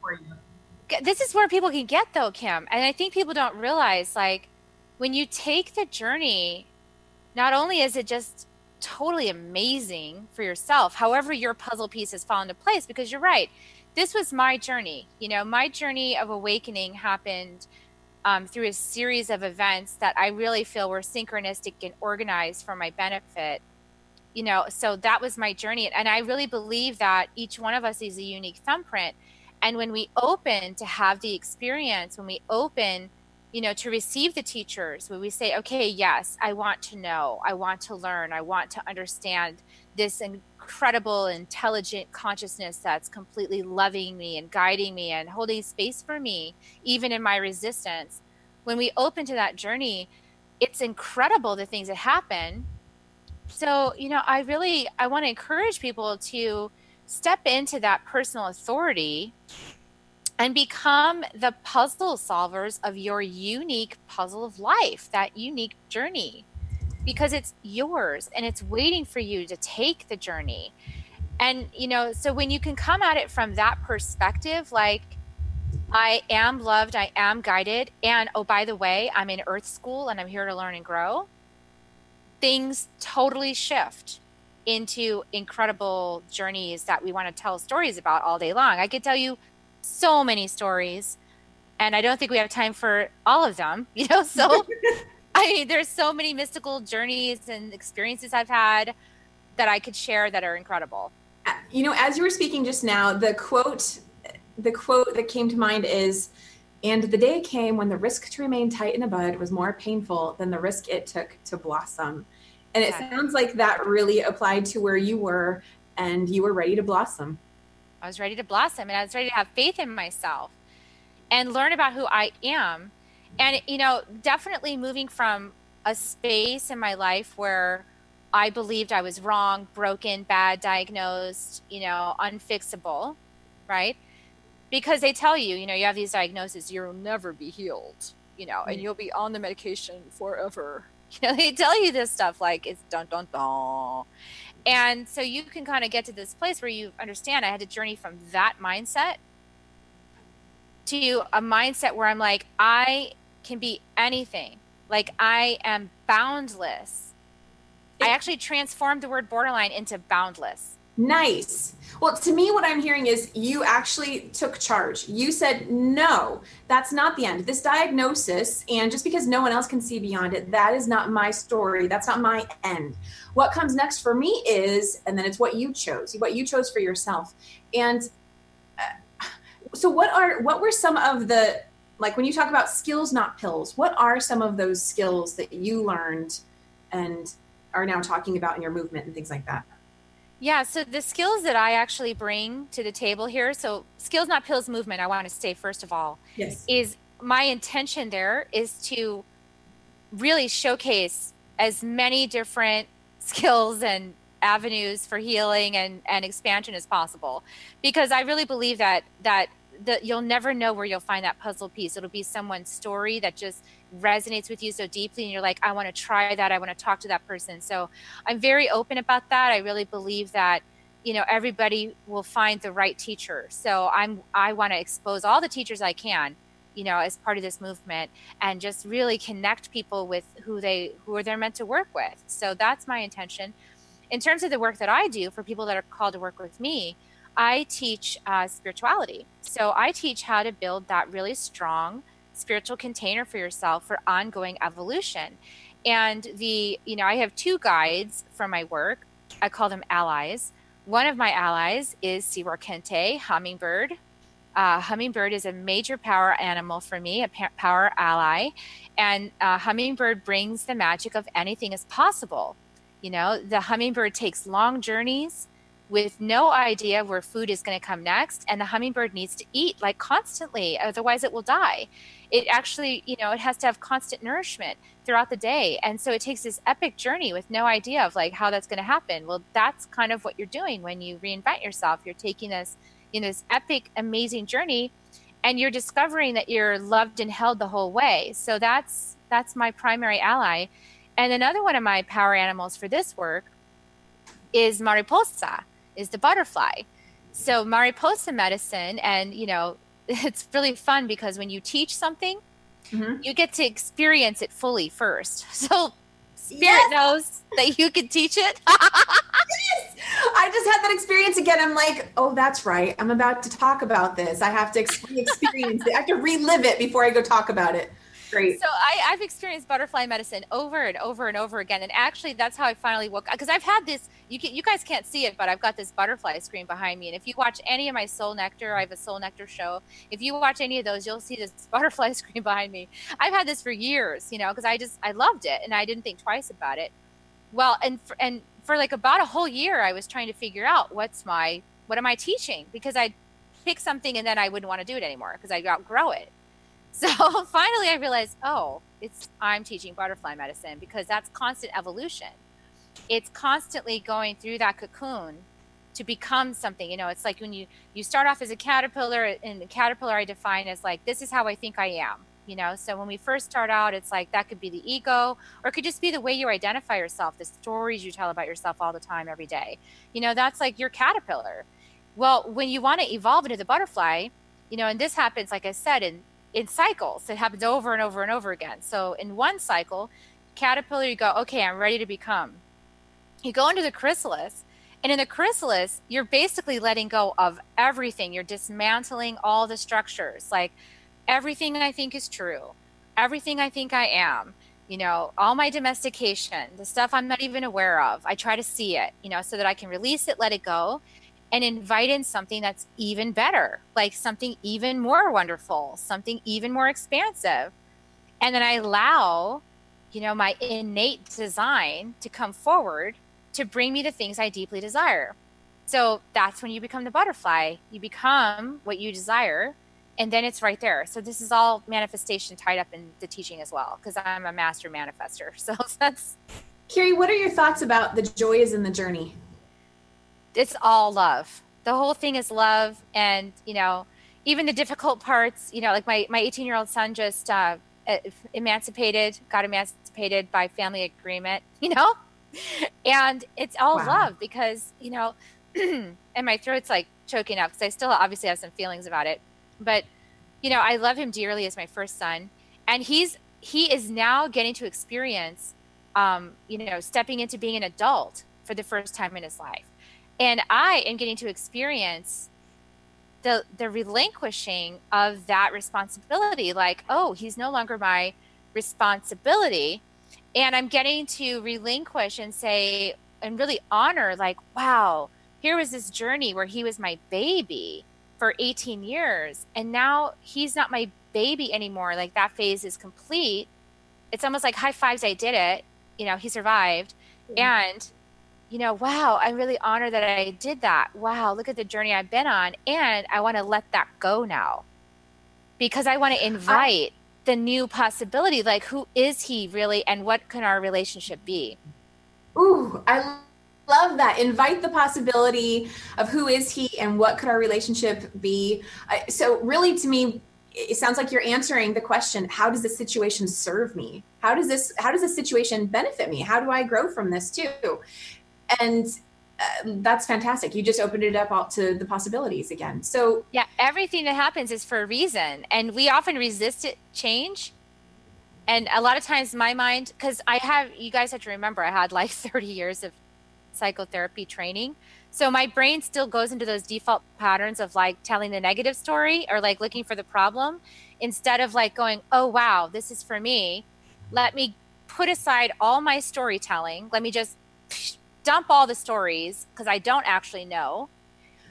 Speaker 1: for you.
Speaker 2: this is where people can get though, Kim. And I think people don't realize like when you take the journey, not only is it just totally amazing for yourself, however your puzzle pieces fall into place, because you're right. This was my journey. You know, my journey of awakening happened um, through a series of events that I really feel were synchronistic and organized for my benefit. You know, so that was my journey. And I really believe that each one of us is a unique thumbprint. And when we open to have the experience, when we open, you know, to receive the teachers, when we say, okay, yes, I want to know, I want to learn, I want to understand this incredible, intelligent consciousness that's completely loving me and guiding me and holding space for me, even in my resistance. When we open to that journey, it's incredible the things that happen. So, you know, I really I want to encourage people to step into that personal authority and become the puzzle solvers of your unique puzzle of life, that unique journey, because it's yours and it's waiting for you to take the journey. And, you know, so when you can come at it from that perspective, like, I am loved, I am guided, and oh, by the way, I'm in Earth School and I'm here to learn and grow, things totally shift into incredible journeys that we want to tell stories about all day long. I could tell you so many stories and I don't think we have time for all of them, you know. So I mean there's so many mystical journeys and experiences I've had that I could share that are incredible.
Speaker 1: You know, as you were speaking just now, the quote the quote that came to mind is and the day came when the risk to remain tight in a bud was more painful than the risk it took to blossom. And it
Speaker 2: Yeah.
Speaker 1: sounds like that really applied to where you were and you were ready to blossom.
Speaker 2: I was ready to blossom and I was ready to have faith in myself and learn about who I am. And, you know, definitely moving from a space in my life where I believed I was wrong, broken, bad, diagnosed, you know, unfixable, right? Because they tell you, you know, you have these diagnoses, you'll never be healed, you know, and you'll be on the medication forever. You know, they tell you this stuff like it's dun dun dun. And so you can kind of get to this place where you understand I had to journey from that mindset to a mindset where I'm like, I can be anything. Like I am boundless. I actually transformed the word borderline into boundless.
Speaker 1: Nice. Well, to me, what I'm hearing is you actually took charge. You said, no, that's not the end. This diagnosis, and just because no one else can see beyond it, that is not my story. That's not my end. What comes next for me is, and then it's what you chose, what you chose for yourself. And uh, so, what are, what were some of the, like when you talk about skills, not pills, what are some of those skills that you learned and are now talking about in your movement and things like that?
Speaker 2: Yeah, so the skills that I actually bring to the table here, so skills not pills movement, I want to say first of all,
Speaker 1: yes.
Speaker 2: is my intention there is to really showcase as many different skills and avenues for healing and, and expansion as possible. Because i really believe that that that you'll never know where you'll find that puzzle piece. It'll be someone's story that just resonates with you so deeply and you're like i want to try that. I want to talk to that person. So i'm very open about that. I really believe that you know everybody will find the right teacher. So i'm i want to expose all the teachers i can you know as part of this movement and just really connect people with who they who are they're meant to work with so that's my intention in terms of the work that i do for people that are called to work with me i teach uh, spirituality so i teach how to build that really strong spiritual container for yourself for ongoing evolution. And the, you know, I have two guides for my work. I call them allies. One of my allies is Siwa Kente, hummingbird. Uh, hummingbird is a major power animal for me, a power ally. And uh, hummingbird brings the magic of anything is possible. You know, the hummingbird takes long journeys with no idea where food is going to come next. And the hummingbird needs to eat like constantly, otherwise, it will die it actually, you know, it has to have constant nourishment throughout the day. And so it takes this epic journey with no idea of like how that's going to happen. Well, that's kind of what you're doing when you reinvent yourself. You're taking this, know, this epic, amazing journey and you're discovering that you're loved and held the whole way. So that's that's my primary ally. And another one of my power animals for this work is mariposa, is the butterfly. So mariposa medicine and you know it's really fun because when you teach something, mm-hmm. you get to experience it fully first. So spirit yes. knows that you can teach it.
Speaker 1: yes. I just had that experience again. I'm like, oh, that's right. I'm about to talk about this. I have to experience it. I have to relive it before I go talk about it. Great.
Speaker 2: So I, have experienced butterfly medicine over and over and over again, and actually, that's how I finally woke. Up. Because I've had this. You you guys can't see it, but I've got this butterfly screen behind me. And if you watch any of my Soul Nectar, I have a Soul Nectar show. If you watch any of those, you'll see this butterfly screen behind me. I've had this for years, you know, because I just I loved it and I didn't think twice about it. Well, and for, and for like about a whole year, I was trying to figure out what's my what am I teaching because I'd pick something and then I wouldn't want to do it anymore because I'd outgrow it. So finally, I realized, oh, it's I'm teaching butterfly medicine because that's constant evolution. It's constantly going through that cocoon to become something. You know, it's like when you you start off as a caterpillar, and the caterpillar I define as like this is how I think I am. You know, so when we first start out, it's like that could be the ego, or it could just be the way you identify yourself, the stories you tell about yourself all the time, every day. You know, that's like your caterpillar. Well, when you want to evolve into the butterfly, you know, and this happens, like I said, in in cycles. It happens over and over and over again. So in one cycle, caterpillar, you go, okay, I'm ready to become. You go into the chrysalis, and in the chrysalis, you're basically letting go of everything. You're dismantling all the structures, like everything I think is true, everything I think I am, you know, all my domestication, the stuff I'm not even aware of. I try to see it, you know, so that I can release it, let it go, and invite in something that's even better, like something even more wonderful, something even more expansive. And then I allow, you know, my innate design to come forward to bring me the things I deeply desire. So that's when you become the butterfly. You become what you desire, and then it's right there. So this is all manifestation tied up in the teaching as well, because I'm a master manifester. So that's.
Speaker 1: Kerri, what are your thoughts about the joy is in the journey?
Speaker 2: It's all love. The whole thing is love, and you know, even the difficult parts. You know, like my my 18 year old son just uh, emancipated, got emancipated by family agreement. You know, and it's all wow. love because you know, and my throat's like choking up because I still obviously have some feelings about it, but you know, I love him dearly as my first son, and he's he is now getting to experience, um, you know, stepping into being an adult for the first time in his life and I am getting to experience the the relinquishing of that responsibility like oh he's no longer my responsibility. And i'm getting to relinquish and say and really honor like wow here was this journey where he was my baby for 18 years and now he's not my baby anymore. Like that phase is complete. It's almost like high fives i did it. You know he survived. Mm-hmm. and you know, wow, I'm really honored that I did that. Wow, look at the journey I've been on. And I want to let that go now because I want to invite I, the new possibility. Like, who is he really? And what can our relationship be?
Speaker 1: Ooh, I love that. Invite the possibility of who is he and what could our relationship be. So, really, to me, it sounds like you're answering the question how does this situation serve me how does this how does this situation benefit me how do i grow from this too and uh, that's fantastic. You just opened it up all to the possibilities again. So
Speaker 2: yeah, everything that happens is for a reason, and we often resist it change. And a lot of times, my mind, because I have, you guys have to remember, I had like 30 years of psychotherapy training. So my brain still goes into those default patterns of like telling the negative story or like looking for the problem instead of like going, oh, wow, this is for me. Let me put aside all my storytelling. Let me just dump all the stories because I don't actually know.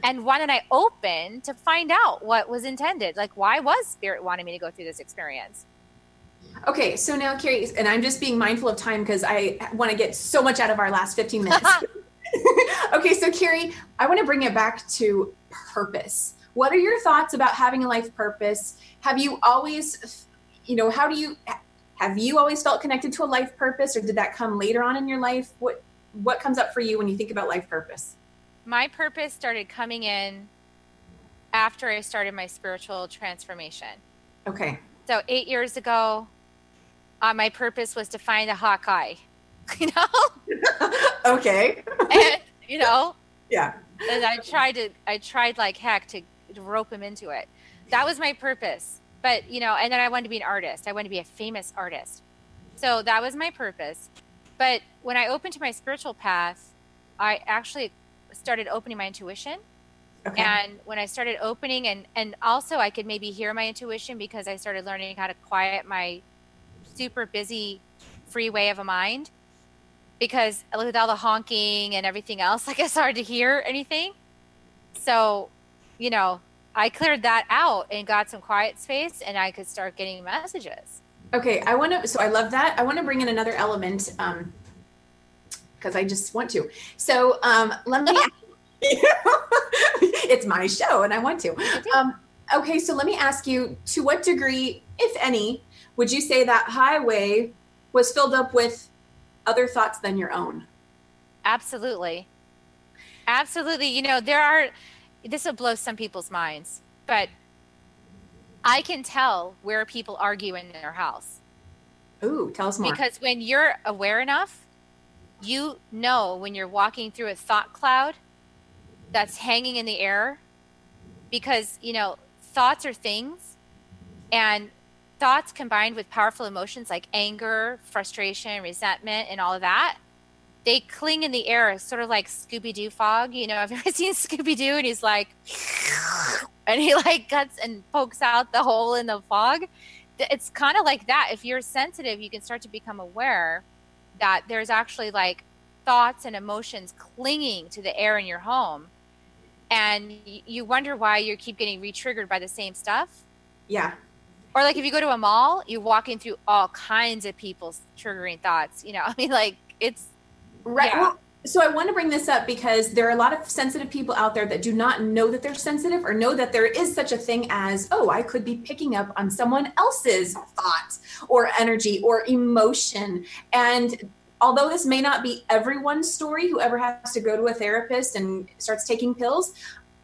Speaker 2: And why don't I open to find out what was intended? Like, why was Spirit wanting me to go through this experience?
Speaker 1: Okay, so now, Kerri, and I'm just being mindful of time because I want to get so much out of our last 15 minutes. okay, so Kerri, I want to bring it back to purpose. What are your thoughts about having a life purpose? Have you always, you know, how do you, have you always felt connected to a life purpose or did that come later on in your life? What, what comes up for you when you think about life purpose?
Speaker 2: My purpose started coming in after I started my spiritual transformation.
Speaker 1: Okay.
Speaker 2: So eight years ago, uh, my purpose was to find a Hawkeye. You know.
Speaker 1: okay.
Speaker 2: and you know.
Speaker 1: Yeah.
Speaker 2: And I tried to. I tried like heck to, to rope him into it. That was my purpose. But you know, and then I wanted to be an artist. I wanted to be a famous artist. So that was my purpose. But when I opened to my spiritual path, I actually started opening my intuition. Okay. And when I started opening, and and also I could maybe hear my intuition because I started learning how to quiet my super busy free way of a mind. Because with all the honking and everything else, like it's hard to hear anything. So, you know, I cleared that out and got some quiet space, and I could start getting messages.
Speaker 1: Okay, I want to. So I love that. I want to bring in another element because um, I just want to. So um, let me. it's my show, and I want to. Um, okay, so let me ask you: To what degree, if any, would you say that highway was filled up with other thoughts than your own?
Speaker 2: Absolutely, absolutely. You know, there are. This will blow some people's minds, but I can tell where people argue in their house.
Speaker 1: Ooh, tell us more.
Speaker 2: Because when you're aware enough, you know when you're walking through a thought cloud that's hanging in the air because, you know, thoughts are things and thoughts combined with powerful emotions like anger, frustration, resentment, and all of that they cling in the air, sort of like Scooby Doo fog. You know, I've ever seen Scooby Doo, and he's like, and he like cuts and pokes out the hole in the fog. It's kind of like that. If you're sensitive, you can start to become aware that there's actually like thoughts and emotions clinging to the air in your home, and you wonder why you keep getting re-triggered by the same stuff.
Speaker 1: Yeah.
Speaker 2: Or like if you go to a mall, you're walking through all kinds of people's triggering thoughts. You know, I mean, like it's
Speaker 1: Right. Yeah. Well, so I want to bring this up because there are a lot of sensitive people out there that do not know that they're sensitive or know that there is such a thing as, oh, I could be picking up on someone else's thoughts or energy or emotion. And although this may not be everyone's story, whoever has to go to a therapist and starts taking pills,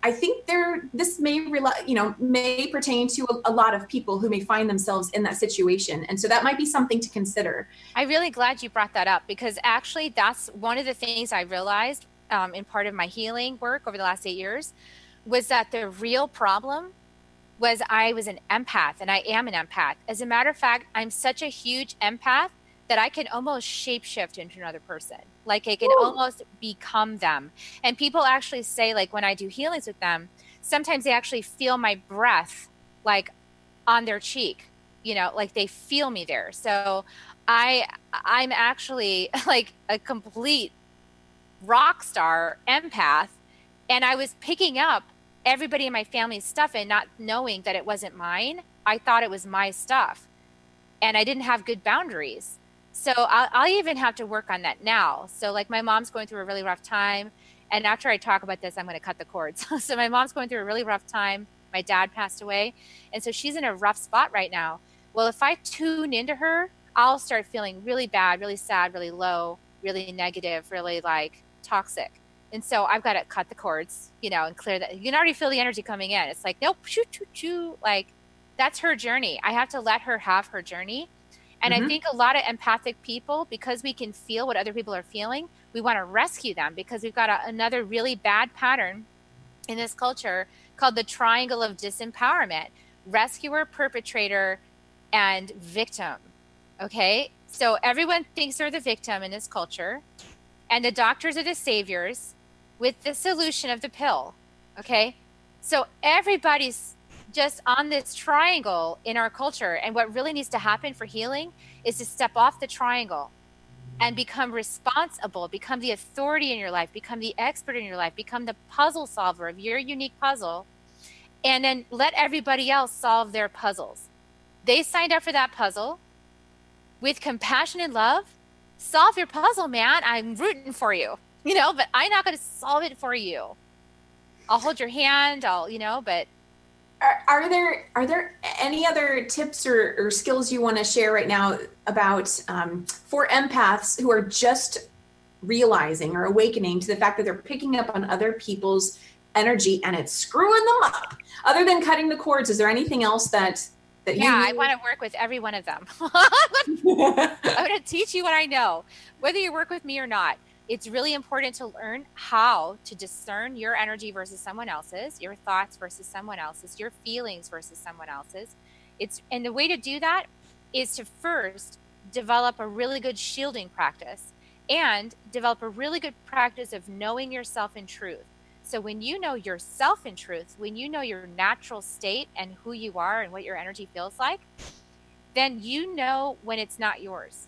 Speaker 1: I think there this may you know may pertain to a, a, lot of people who may find themselves in that situation, and so that might be something to consider.
Speaker 2: I'm really glad you brought that up because actually that's one of the things I realized um, in part of my healing work over the last eight years was that the real problem was I was an empath and I am an empath. As a matter of fact, I'm such a huge empath that I can almost shapeshift into another person. Like I can
Speaker 1: Ooh.
Speaker 2: almost become them. And people actually say, like when I do healings with them, sometimes they actually feel my breath like on their cheek, you know, like they feel me there. So I I'm actually like a complete rock star empath and I was picking up everybody in my family's stuff and not knowing that it wasn't mine. I thought it was my stuff. And I didn't have good boundaries. So I'll, I'll even have to work on that now. So, like, my mom's going through a really rough time. And after I talk about this, I'm going to cut the cords. so, my mom's going through a really rough time. My dad passed away. And so she's in a rough spot right now. Well, if I tune into her, I'll start feeling really bad, really sad, really low, really negative, really like toxic. And so I've got to cut the cords, you know, and clear that. You can already feel the energy coming in. It's like, nope, shoo, choo, choo. Like, that's her journey. I have to let her have her journey. And
Speaker 1: Mhm.
Speaker 2: I think a lot of empathic people, because we can feel what other people are feeling, we want to rescue them because we've got a, another really bad pattern in this culture called the triangle of disempowerment rescuer, perpetrator, and victim. Okay. So everyone thinks they're the victim in this culture, and the doctors are the saviors with the solution of the pill. Okay. So everybody's just on this triangle in our culture. And what really needs to happen for healing is to step off the triangle and become responsible, become the authority in your life, become the expert in your life, become the puzzle solver of your unique puzzle, and then let everybody else solve their puzzles. They signed up for that puzzle with compassion and love. Solve your puzzle, man. I'm rooting for you, you know, but I'm not going to solve it for you. I'll hold your hand, I'll, you know, but
Speaker 1: Are, are there are there any other tips or, or skills you want to share right now about um, for empaths who are just realizing or awakening to the fact that they're picking up on other people's energy and it's screwing them up? Other than cutting the cords, is there anything else that that
Speaker 2: yeah, I want to work with every one of them. I'm going to teach you what I know, whether you work with me or not. It's really important to learn how to discern your energy versus someone else's, your thoughts versus someone else's, your feelings versus someone else's. It's and the way to do that is to first develop a really good shielding practice and develop a really good practice of knowing yourself in truth. So when you know yourself in truth, when you know your natural state and who you are and what your energy feels like, then you know when it's not yours.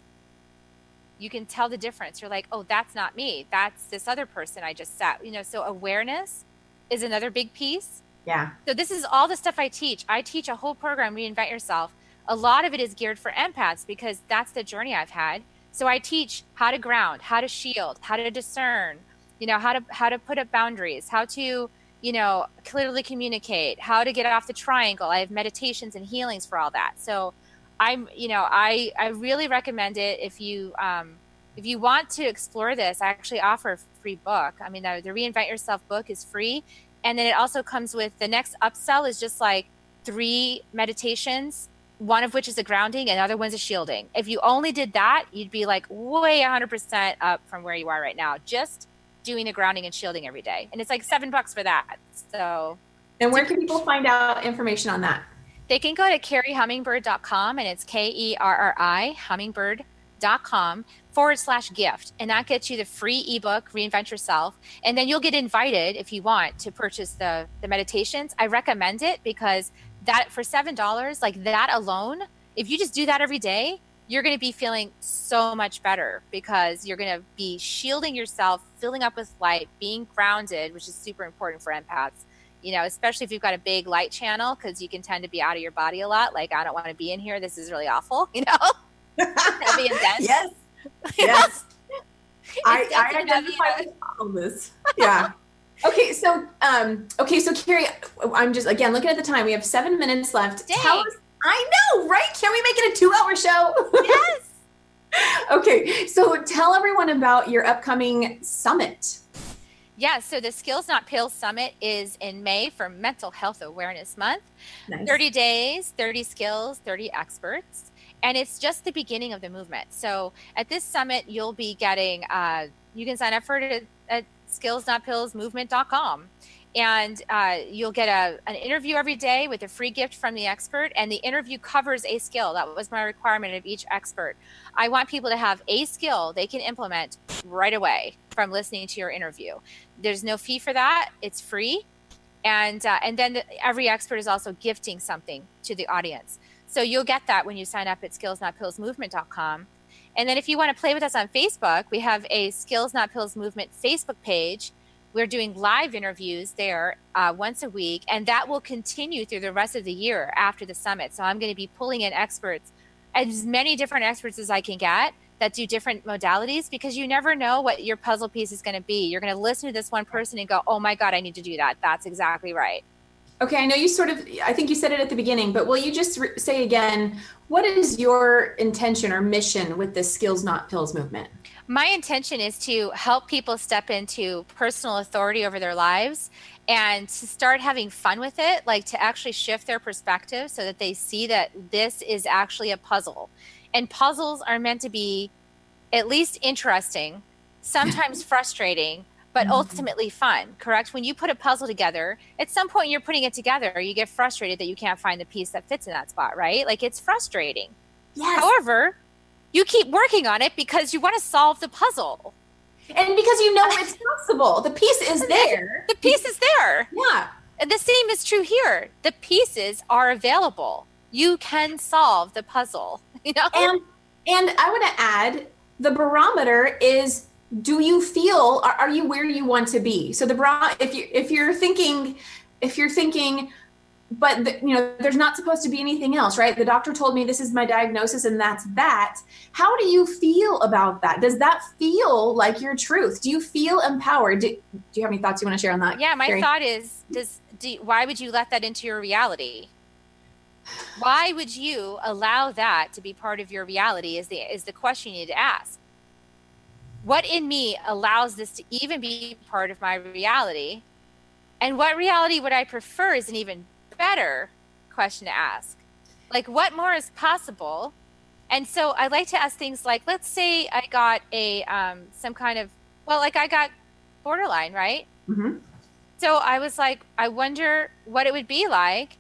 Speaker 2: You can tell the difference. You're like, oh, that's not me. That's this other person I just sat. You know, so awareness is another big piece.
Speaker 1: yeah
Speaker 2: So this is all the stuff I teach. I teach a whole program, Reinvent Yourself. A lot of it is geared for empaths because that's the journey I've had. So I teach how to ground, how to shield, how to discern, you know, how to how to put up boundaries, how to, you know, clearly communicate, how to get off the triangle. I have meditations and healings for all that. So I'm, you know, I I really recommend it if you um if you want to explore this, I actually offer a free book. I mean, the, the Reinvent Yourself book is free. And then it also comes with the next upsell is just like three meditations one of which is a grounding and the other one's a shielding. If you only did that you'd be like way 100% up from where you are right now just doing a grounding and shielding every day. And it's like seven bucks for that. So
Speaker 1: and where can people find out information on that
Speaker 2: they can go to kerrihummingbirdcom and it's k-e-r-r-i hummingbird.com forward slash gift. And that gets you the free ebook reinvent yourself. And then you'll get invited if you want to purchase the the meditations. I recommend it because that for seven dollars like that alone if you just do that every day you're going to be feeling so much better because you're going to be shielding yourself filling up with light being grounded which is super important for empaths you know especially if you've got a big light channel because you can tend to be out of your body a lot like i don't want to be in here this is really awful you know heavy and dense
Speaker 1: yes yes I, I
Speaker 2: definitely heavy
Speaker 1: identify with all of this. Yeah. okay, so um, okay, so Kerri, I'm just again looking at the time. We have seven minutes left. Tell
Speaker 2: Dang.
Speaker 1: us. I know, right? Can we make it a two-hour show?
Speaker 2: yes
Speaker 1: okay, so tell everyone about your upcoming summit.
Speaker 2: Yeah, so the Skills Not Pills Summit is in May for Mental Health Awareness Month.
Speaker 1: Nice.
Speaker 2: 30 days, 30 skills, 30 experts. And it's just the beginning of the movement. So at this summit, you'll be getting, uh, you can sign up for it at, skillsnotpillsmovement.com. and uh, you'll get a, an interview every day with a free gift from the expert and the interview covers a skill that was my requirement of each expert i want people to have a skill they can implement right away from listening to your interview. There's no fee for that. It's free. And uh, and then the, every expert is also gifting something to the audience. So you'll get that when you sign up at skillsnotpillsmovement.com and then if you want to play with us on facebook we have a skills not pills movement facebook page. We're doing live interviews there uh, once a week, and that will continue through the rest of the year after the summit. So I'm going to be pulling in experts, as many different experts as I can get that do different modalities because you never know what your puzzle piece is going to be. You're going to listen to this one person and go, oh my God, I need to do that. That's exactly right.
Speaker 1: Okay, I know you sort of, I think you said it at the beginning, but will you just re- say again, what is your intention or mission with the Skills Not Pills movement?
Speaker 2: my intention is to help people step into personal authority over their lives and to start having fun with it, like to actually shift their perspective so that they see that this is actually a puzzle. And puzzles are meant to be at least interesting, sometimes frustrating, but mm-hmm. ultimately fun, correct? When you put a puzzle together, at some point you're putting it together, you get frustrated that you can't find the piece that fits in that spot, right? Like it's frustrating. Yes. However, you keep working on it because you want to solve the puzzle.
Speaker 1: And because you know it's possible. The piece is there.
Speaker 2: The piece is there.
Speaker 1: Yeah.
Speaker 2: And the same is true here. The pieces are available. You can solve the puzzle. You know?
Speaker 1: And and I want to add the barometer is do you feel are, are you where you want to be? So the bra if you if you're thinking if you're thinking but the, you know there's not supposed to be anything else right? The doctor told me this is my diagnosis and that's that. How do you feel about that? Does that feel like your truth? Do you feel empowered? Do, do you have any thoughts you want to share on that
Speaker 2: yeah my Kerri? thought is does do, why would you let that into your reality? Why would you allow that to be part of your reality is the is the question you need to ask. What in me allows this to even be part of my reality? And what reality would i prefer is an even better question to ask. Like, what more is possible? And so I like to ask things like, let's say I got a um, some kind of well, like I got borderline, right? Mm-hmm. So I was like, I wonder what it would be like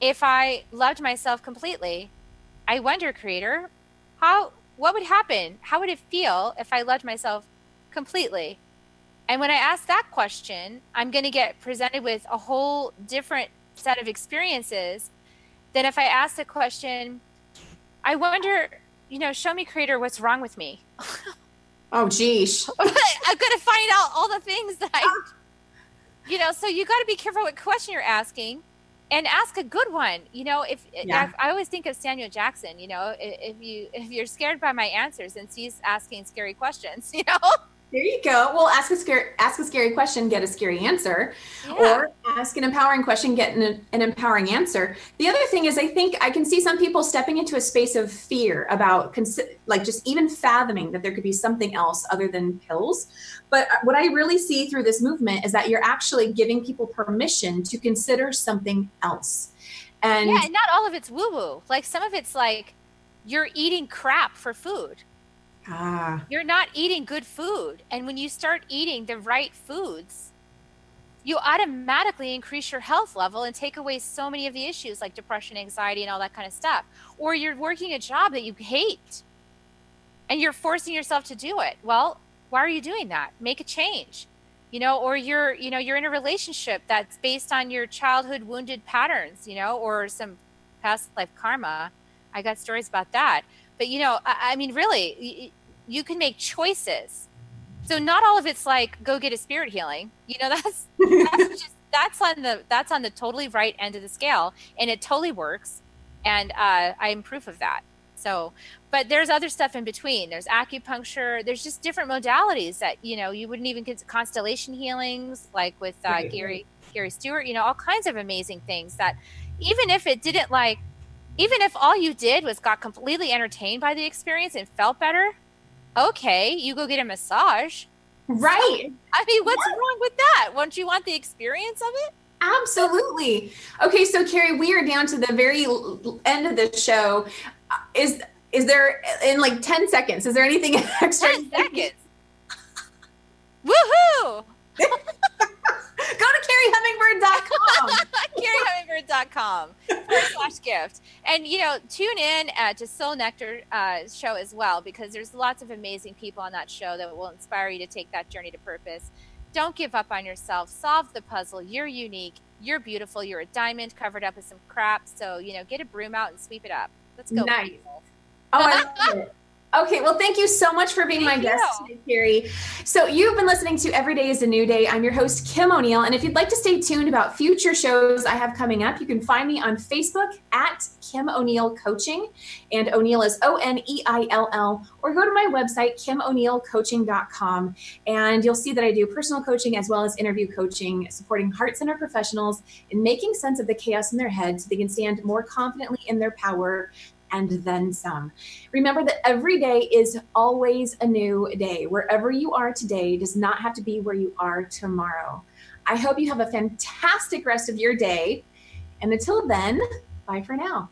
Speaker 2: if I loved myself completely. I wonder, creator, how what would happen? How would it feel if I loved myself completely? And when I ask that question, I'm going to get presented with a whole different set of experiences, then if I ask the question, I wonder, you know, show me, creator, what's wrong with me?
Speaker 1: oh, geez.
Speaker 2: I'm to find out all the things that I, you know, so you got to be careful what question you're asking and ask a good one. You know, if yeah. I, I, always think of Samuel Jackson, you know, if you, if you're scared by my answers, then he's asking scary questions, you know?
Speaker 1: There you go. Well, ask a scary ask a scary question, get a scary answer, yeah. or ask an empowering question, get an, an empowering answer. The other thing is, I think I can see some people stepping into a space of fear about like just even fathoming that there could be something else other than pills. But uh, what I really see through this movement is that you're actually giving people permission to consider something else. And
Speaker 2: yeah, and not all of it's woo woo. Like some of it's like you're eating crap for food Ah. You're not eating good food. And when you start eating the right foods, you automatically increase your health level and take away so many of the issues like depression, anxiety, and all that kind of stuff. Or you're working a job that you hate and you're forcing yourself to do it. Well, why are you doing that? Make a change. You know, or you're, you know, you're in a relationship that's based on your childhood wounded patterns, you know, or some past life karma. I got stories about that but you know, I, I mean, really, you can make choices. So not all of it's like go get a spirit healing. You know, that's that's just that's on the that's on the totally right end of the scale, and it totally works. And uh, I am proof of that. So, but there's other stuff in between. There's acupuncture. There's just different modalities that you know you wouldn't even get constellation healings, like with uh, Gary Gary Stewart. You know, all kinds of amazing things that even if it didn't like even if all you did was got completely entertained by the experience and felt better, okay, you go get a massage.
Speaker 1: Right.
Speaker 2: So, I mean, what's yeah. wrong with that? Won't you want the experience of it?
Speaker 1: Absolutely. Okay, so Kerri, we are down to the very end of the show. Uh, is is there in like 10 seconds? Is there anything extra?
Speaker 2: 10 seconds. Woohoo!
Speaker 1: KerriHummingbird.com.
Speaker 2: kerriHummingbird.com slash gift. And, you know, tune in uh, to Soul Nectar uh, show as well because there's lots of amazing people on that show that will inspire you to take that journey to purpose. Don't give up on yourself. Solve the puzzle. You're unique. You're beautiful. You're a diamond covered up with some crap. So, you know, get a broom out and sweep it up. Let's go.
Speaker 1: Nice. Oh, I love it. Okay, well, thank you so much for being thank my guest today, Kerri. So, you've been listening to Every Day is a New Day. I'm your host, Kim O'Neill. And if you'd like to stay tuned about future shows I have coming up, you can find me on Facebook at Kim O'Neill Coaching. And O'Neill is O N E I L L. Or go to my website, kimo'neillcoaching.com. And you'll see that I do personal coaching as well as interview coaching, supporting heart center professionals in making sense of the chaos in their heads so they can stand more confidently in their power and then some. Remember that every day is always a new day. Wherever you are today does not have to be where you are tomorrow. I hope you have a fantastic rest of your day. And until then, bye for now.